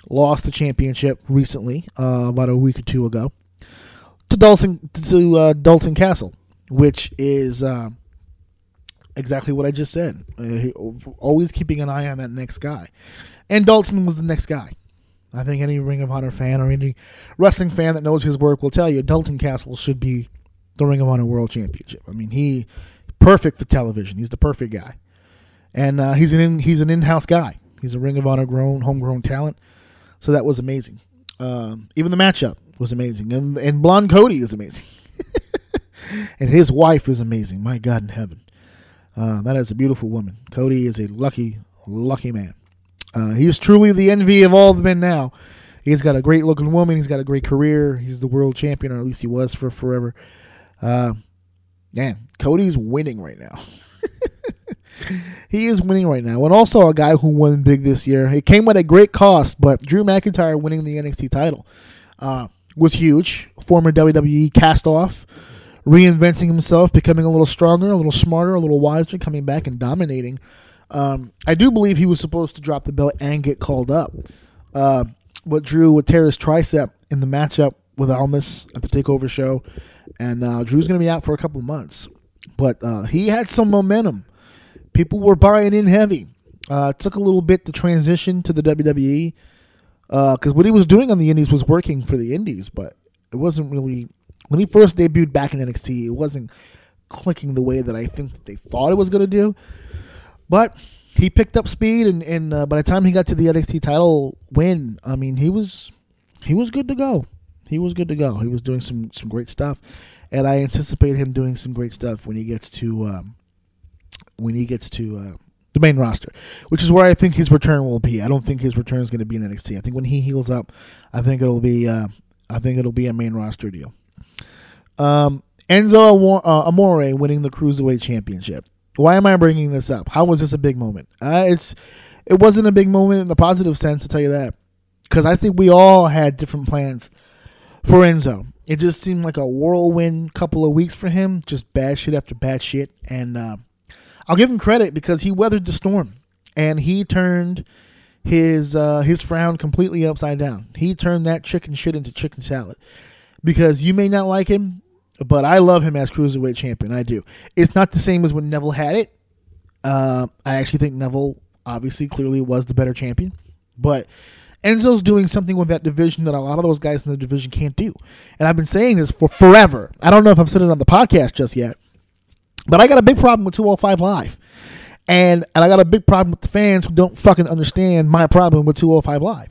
lost the championship recently, uh, about a week or two ago, to Dalton to uh, Dalton Castle, which is uh, exactly what I just said. Uh, always keeping an eye on that next guy, and Dalton was the next guy. I think any Ring of Honor fan or any wrestling fan that knows his work will tell you Dalton Castle should be the Ring of Honor World Championship. I mean, he perfect for television. He's the perfect guy, and uh, he's an in, he's an in-house guy. He's a Ring of Honor grown homegrown talent. So that was amazing. Um, even the matchup was amazing, and and Blonde Cody is amazing, and his wife is amazing. My God in heaven, uh, that is a beautiful woman. Cody is a lucky lucky man. Uh, he is truly the envy of all the men now. He's got a great looking woman. He's got a great career. He's the world champion, or at least he was for forever. Uh, man, Cody's winning right now. he is winning right now, and also a guy who won big this year. It came at a great cost, but Drew McIntyre winning the NXT title uh, was huge. Former WWE cast off, reinventing himself, becoming a little stronger, a little smarter, a little wiser, coming back and dominating. Um, I do believe he was supposed to drop the belt and get called up. Uh, but Drew would tear his tricep in the matchup with Almas at the Takeover show, and uh, Drew's going to be out for a couple of months. But uh, he had some momentum. People were buying in heavy. Uh, it took a little bit to transition to the WWE because what he was doing on the Indies was working for the Indies, but it wasn't really when he first debuted back in NXT. It wasn't clicking the way that I think that they thought it was going to do. But he picked up speed, and, and uh, by the time he got to the NXT title win, I mean he was he was good to go. He was good to go. He was doing some some great stuff, and I anticipate him doing some great stuff when he gets to um, when he gets to uh, the main roster, which is where I think his return will be. I don't think his return is going to be in NXT. I think when he heals up, I think it'll be uh, I think it'll be a main roster deal. Um, Enzo uh, Amore winning the cruiserweight championship. Why am I bringing this up? How was this a big moment? Uh, it's it wasn't a big moment in a positive sense, to tell you that, because I think we all had different plans for Enzo. It just seemed like a whirlwind couple of weeks for him, just bad shit after bad shit, and uh, I'll give him credit because he weathered the storm and he turned his uh, his frown completely upside down. He turned that chicken shit into chicken salad because you may not like him, but I love him as cruiserweight champion. I do. It's not the same as when Neville had it. Uh, I actually think Neville obviously clearly was the better champion, but Enzo's doing something with that division that a lot of those guys in the division can't do. And I've been saying this for forever. I don't know if I've said it on the podcast just yet, but I got a big problem with 205 Live. And, and I got a big problem with the fans who don't fucking understand my problem with 205 Live.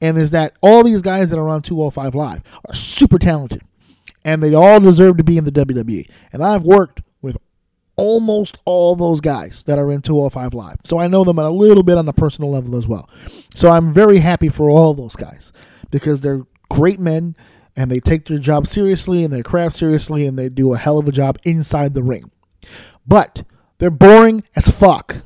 And is that all these guys that are on 205 Live are super talented. And they all deserve to be in the WWE. And I've worked with almost all those guys that are in 205 Live. So I know them a little bit on a personal level as well. So I'm very happy for all those guys because they're great men and they take their job seriously and their craft seriously and they do a hell of a job inside the ring. But they're boring as fuck.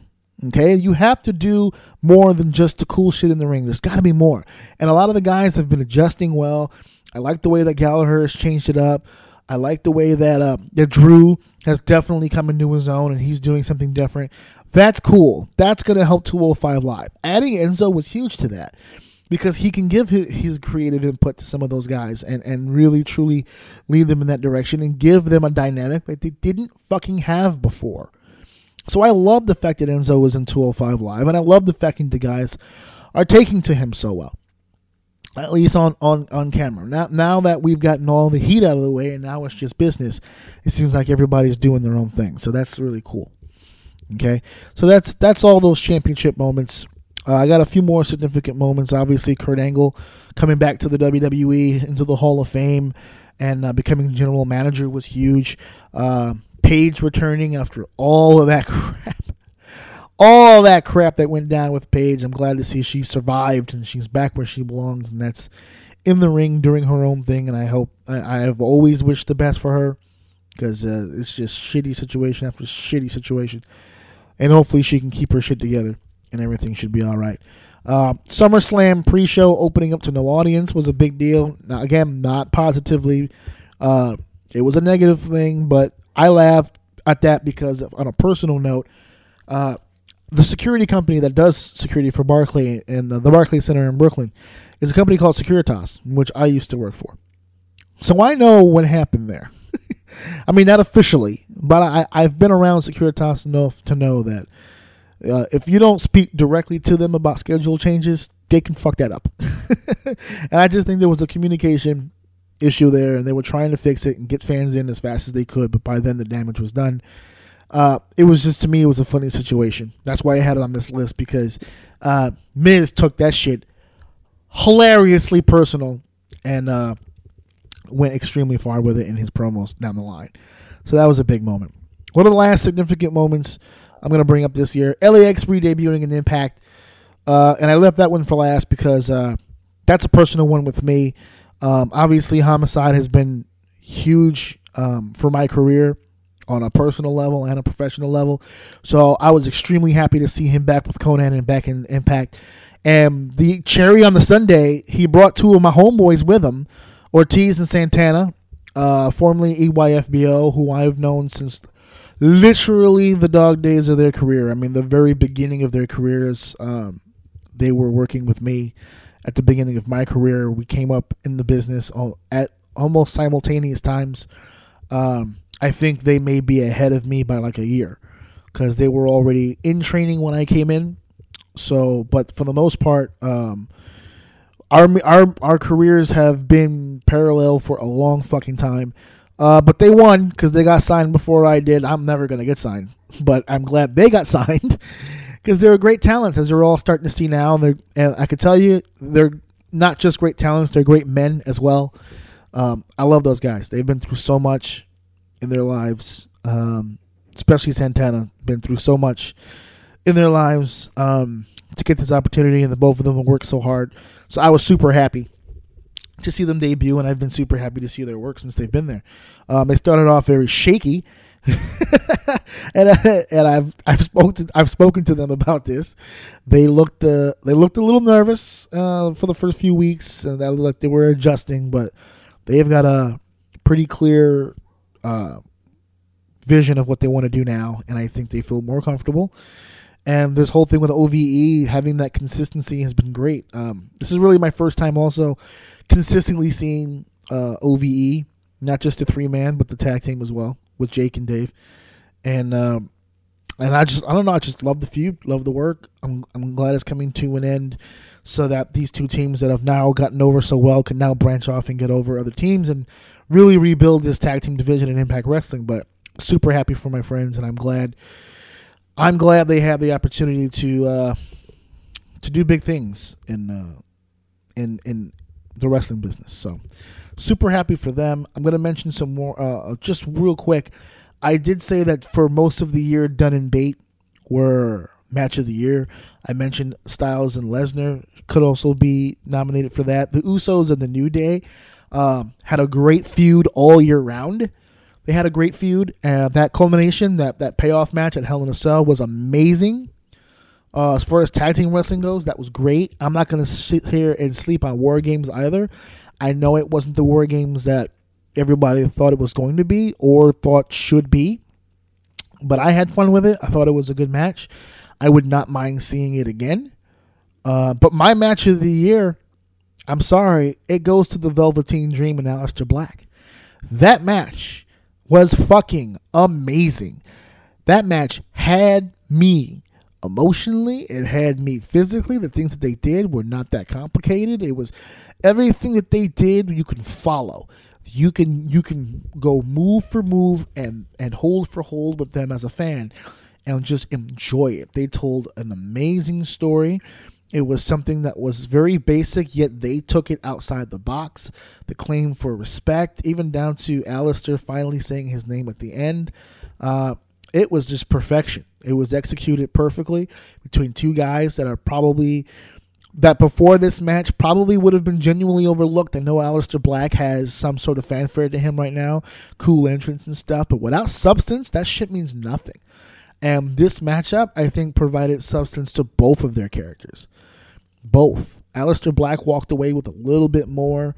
Okay, you have to do more than just the cool shit in the ring. There's got to be more. And a lot of the guys have been adjusting well. I like the way that Gallagher has changed it up. I like the way that uh, that Drew has definitely come into his own and he's doing something different. That's cool. That's going to help 205 Live. Adding Enzo was huge to that because he can give his, his creative input to some of those guys and, and really truly lead them in that direction and give them a dynamic that they didn't fucking have before. So I love the fact that Enzo was in 205 Live, and I love the fact that the guys are taking to him so well. At least on, on, on camera. Now now that we've gotten all the heat out of the way and now it's just business, it seems like everybody's doing their own thing. So that's really cool. Okay. So that's that's all those championship moments. Uh, I got a few more significant moments. Obviously, Kurt Angle coming back to the WWE into the Hall of Fame and uh, becoming general manager was huge. Uh, Paige returning after all of that crap. All that crap that went down with Paige. I'm glad to see she survived and she's back where she belongs, and that's in the ring doing her own thing. And I hope I, I've always wished the best for her because uh, it's just shitty situation after shitty situation, and hopefully she can keep her shit together and everything should be all right. Uh, SummerSlam pre-show opening up to no audience was a big deal. Now, again, not positively. Uh, it was a negative thing, but I laughed at that because, on a personal note, uh, the security company that does security for Barclay and uh, the Barclay Center in Brooklyn is a company called Securitas, which I used to work for. So I know what happened there. I mean, not officially, but I, I've been around Securitas enough to know that uh, if you don't speak directly to them about schedule changes, they can fuck that up. and I just think there was a communication issue there, and they were trying to fix it and get fans in as fast as they could, but by then the damage was done. Uh, it was just to me, it was a funny situation. That's why I had it on this list because uh, Miz took that shit hilariously personal and uh, went extremely far with it in his promos down the line. So that was a big moment. One of the last significant moments I'm going to bring up this year LAX re debuting in Impact. Uh, and I left that one for last because uh, that's a personal one with me. Um, obviously, Homicide has been huge um, for my career on a personal level and a professional level. So I was extremely happy to see him back with Konnan and back in Impact. And the cherry on the sundae, he brought two of my homeboys with him, Ortiz and Santana, uh, formerly EYFBO, who I've known since literally the dog days of their career. I mean, the very beginning of their careers, um, they were working with me. At the beginning of my career, we came up in the business at almost simultaneous times. Um, I think they may be ahead of me by like a year because they were already in training when I came in. So, but for the most part, um, our our our careers have been parallel for a long fucking time. Uh, but they won because they got signed before I did. I'm never gonna get signed, but I'm glad they got signed because they're great talents, as they're all starting to see now. And they're and I could tell you they're not just great talents; they're great men as well. Um, I love those guys. They've been through so much in their lives, um, especially Santana. Been through so much in their lives um, to get this opportunity, and the both of them have worked so hard. So I was super happy to see them debut, and I've been super happy to see their work since they've been there. Um, they started off very shaky, and I, and I've I've spoken to, I've spoken to them about this. They looked uh, they looked a little nervous uh, for the first few weeks, and that looked like they were adjusting, but they've got a pretty clear uh, vision of what they want to do now, and I think they feel more comfortable. And this whole thing with OVE having that consistency has been great. Um, this is really my first time also consistently seeing uh, OVE, not just the three man, but the tag team as well with Jake and Dave. And um, and I just I don't know. I just love the feud, love the work. I'm I'm glad it's coming to an end, so that these two teams that have now gotten over so well can now branch off and get over other teams and really rebuild this tag team division in Impact Wrestling. But super happy for my friends, and I'm glad. I'm glad they have the opportunity to uh, to do big things in uh, in in the wrestling business. So super happy for them. I'm going to mention some more uh, just real quick. I did say that for most of the year, Dunne and Bate were match of the year. I mentioned Styles and Lesnar could also be nominated for that. The Usos and the New Day um, had a great feud all year round. They had a great feud. Uh, that culmination, that that payoff match at Hell in a Cell was amazing. Uh, as far as tag team wrestling goes, that was great. I'm not going to sit here and sleep on War Games either. I know it wasn't the War Games that everybody thought it was going to be or thought should be, but I had fun with it. I thought it was a good match. I would not mind seeing it again. Uh, but my match of the year, I'm sorry, it goes to the Velveteen Dream and Aleister Black. That match was fucking amazing. That match had me emotionally, it had me physically. The things that they did were not that complicated. It was everything that they did you can follow. You can you can go move for move and and hold for hold with them as a fan and just enjoy it. They told an amazing story. It was something that was very basic, yet they took it outside the box. The claim for respect, even down to Aleister finally saying his name at the end. Uh, it was just perfection. It was executed perfectly between two guys that are probably that before this match probably would have been genuinely overlooked. I know Aleister Black has some sort of fanfare to him right now, cool entrance and stuff, but without substance, that shit means nothing. And this matchup, I think, provided substance to both of their characters. Both. Aleister Black walked away with a little bit more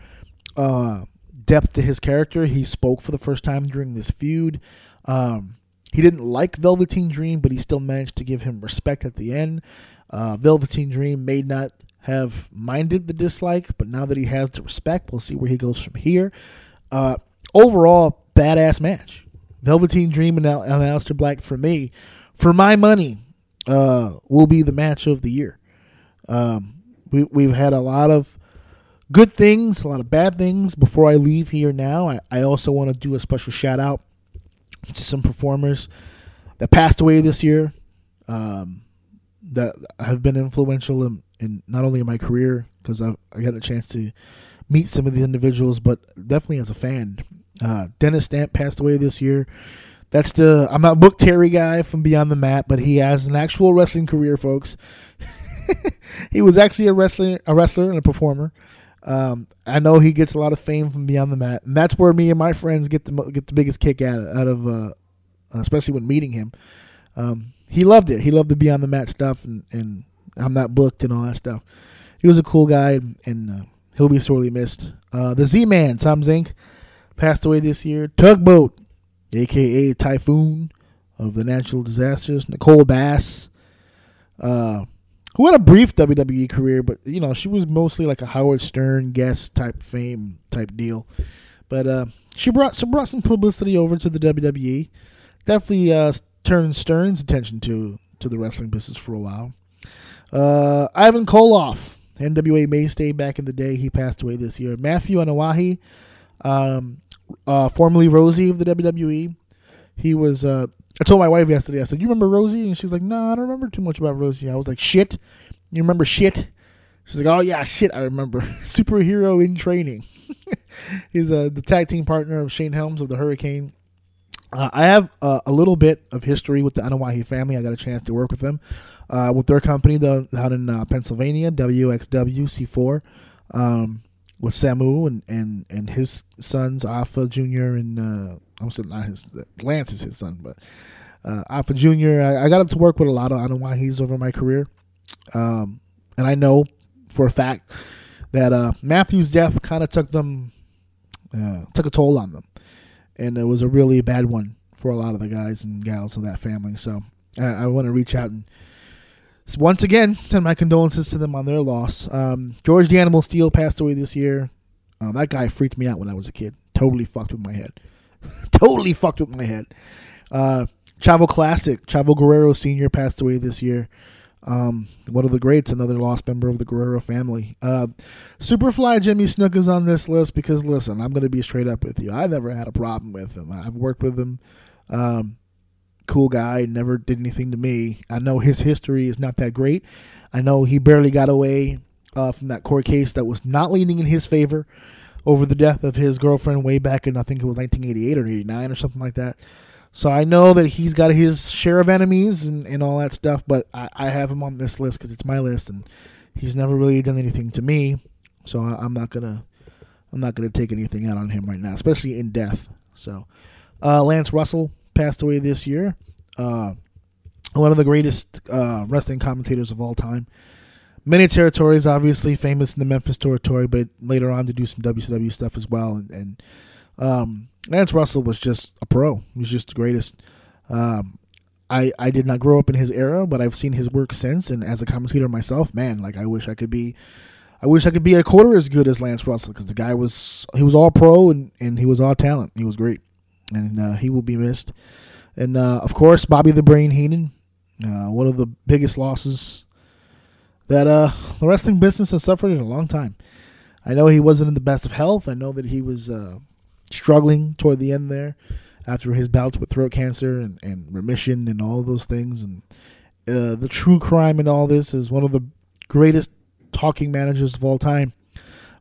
uh, depth to his character. He spoke for the first time during this feud. Um, he didn't like Velveteen Dream, but he still managed to give him respect at the end. Uh, Velveteen Dream may not have minded the dislike, but now that he has the respect, we'll see where he goes from here. Uh, overall, badass match. Velveteen Dream and, Al- and Aleister Black for me, for my money, uh, will be the match of the year. Um, we, we've had a lot of good things, a lot of bad things. Before I leave here now, I, I also want to do a special shout out to some performers that passed away this year um, that have been influential in, in not only in my career because I I got a chance to meet some of these individuals, but definitely as a fan. Uh, Dennis Stamp passed away this year. That's the I'm not book Terry guy from Beyond the Mat, but he has an actual wrestling career, folks. he was actually a wrestler, a wrestler and a performer. Um, I know he gets a lot of fame from Beyond the Mat, and that's where me and my friends get the get the biggest kick out of, out of uh, especially when meeting him. Um, he loved it. He loved the Beyond the Mat stuff, and, and I'm not booked and all that stuff. He was a cool guy, and uh, he'll be sorely missed. Uh, the Z Man, Tom Zenk, passed away this year. Tugboat, aka Typhoon of the Natural Disasters. Nicole Bass, uh, who had a brief WWE career, but you know she was mostly like a Howard Stern guest type fame type deal. But uh, she brought some brought some publicity over to the WWE. Definitely uh, turned Stern's attention to to the wrestling business for a while. Uh, Ivan Koloff, NWA mainstay back in the day, he passed away this year. Matthew Anoa'i, um, uh, formerly Rosie of the WWE. He was. Uh, I told my wife yesterday. I said, "You remember Rosie?" And she's like, "No, I don't remember too much about Rosie." I was like, "Shit, you remember shit?" She's like, "Oh yeah, shit, I remember." Superhero in training. He's uh, the tag team partner of Shane Helms of the Hurricane. Uh, I have uh, a little bit of history with the Anoa'i family. I got a chance to work with them, uh, with their company though, out in uh, Pennsylvania, WXW C4, um, with Samu and, and, and his sons, Afa Junior and uh, I'm saying not his Lance is his son, but uh, Afa Junior. I, I got to work with a lot of Anoa'is over my career, um, and I know for a fact that uh, Matthew's death kind of took them uh, took a toll on them and it was a really bad one for a lot of the guys and gals of that family. So I, I want to reach out and once again send my condolences to them on their loss. Um, George the Animal Steele passed away this year. Uh, that guy freaked me out when I was a kid. Totally fucked with my head. totally fucked with my head. Uh, Chavo Classic. Chavo Guerrero Sr. passed away this year. Um, one of the greats, another lost member of the Guerrero family. Uh, Superfly Jimmy Snuka is on this list because, listen, I'm going to be straight up with you. I never had a problem with him. I've worked with him. Um, cool guy, never did anything to me. I know his history is not that great. I know he barely got away uh, from that court case that was not leaning in his favor over the death of his girlfriend way back in, I think it was 1988 or 89 or something like that. So I know that he's got his share of enemies and, and all that stuff, but I, I have him on this list because it's my list, and he's never really done anything to me. So I, I'm not gonna I'm not gonna take anything out on him right now, especially in death. So uh, Lance Russell passed away this year. Uh, one of the greatest uh, wrestling commentators of all time. Many territories, obviously famous in the Memphis territory, but later on to do some WCW stuff as well. And, and um, Lance Russell was just a pro. He was just the greatest. Um, I I did not grow up in his era, but I've seen his work since. And as a commentator myself, man, like I wish I could be, I wish I could be a quarter as good as Lance Russell because the guy was he was all pro and and he was all talent. He was great, and uh, he will be missed. And uh, of course, Bobby the Brain Heenan, uh, one of the biggest losses that uh, the wrestling business has suffered in a long time. I know he wasn't in the best of health. I know that he was uh, struggling toward the end there after his bouts with throat cancer and, and remission and all those things. And uh, the true crime in all this is one of the greatest talking managers of all time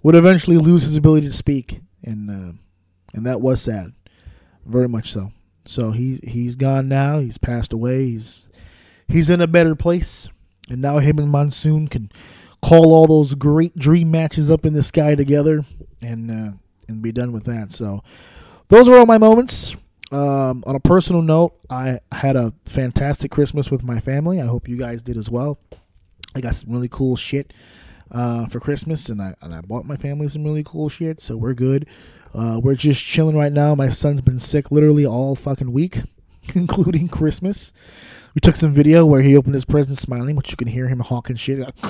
would eventually lose his ability to speak, and and that was sad, very much so. So he's he's gone now. He's passed away. He's he's in a better place, and now him and Monsoon can call all those great dream matches up in the sky together, and uh, and be done with that. So those are all my moments. Um, on a personal note, I had a fantastic Christmas with my family. I hope you guys did as well. I got some really cool shit uh, for Christmas, and I and I bought my family some really cool shit, so we're good. Uh, we're just chilling right now. My son's been sick literally all fucking week, including Christmas. We took some video where he opened his present smiling, which you can hear him hawking shit,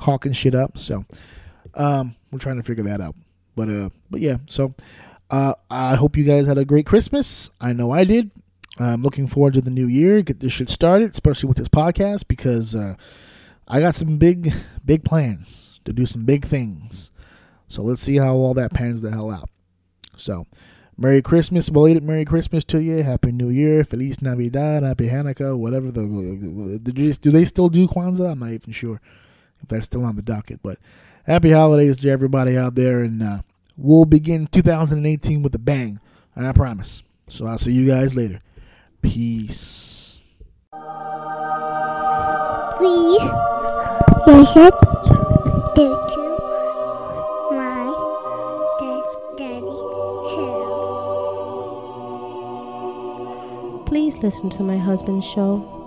hawking shit up. So, um, we're trying to figure that out. But uh, but yeah. So, uh, I hope you guys had a great Christmas. I know I did. I'm looking forward to the new year. Get this shit started, especially with this podcast, because uh, I got some big, big plans to do some big things. So let's see how all that pans the hell out. So, Merry Christmas, belated Merry Christmas to you. Happy New Year, Feliz Navidad, Happy Hanukkah, whatever the do they, do still do Kwanzaa? I'm not even sure if that's still on the docket. But happy holidays to everybody out there, and uh, we'll begin 2018 with a bang. I promise. So I'll see you guys later. Peace. Please listen to, Please listen to my husband's show.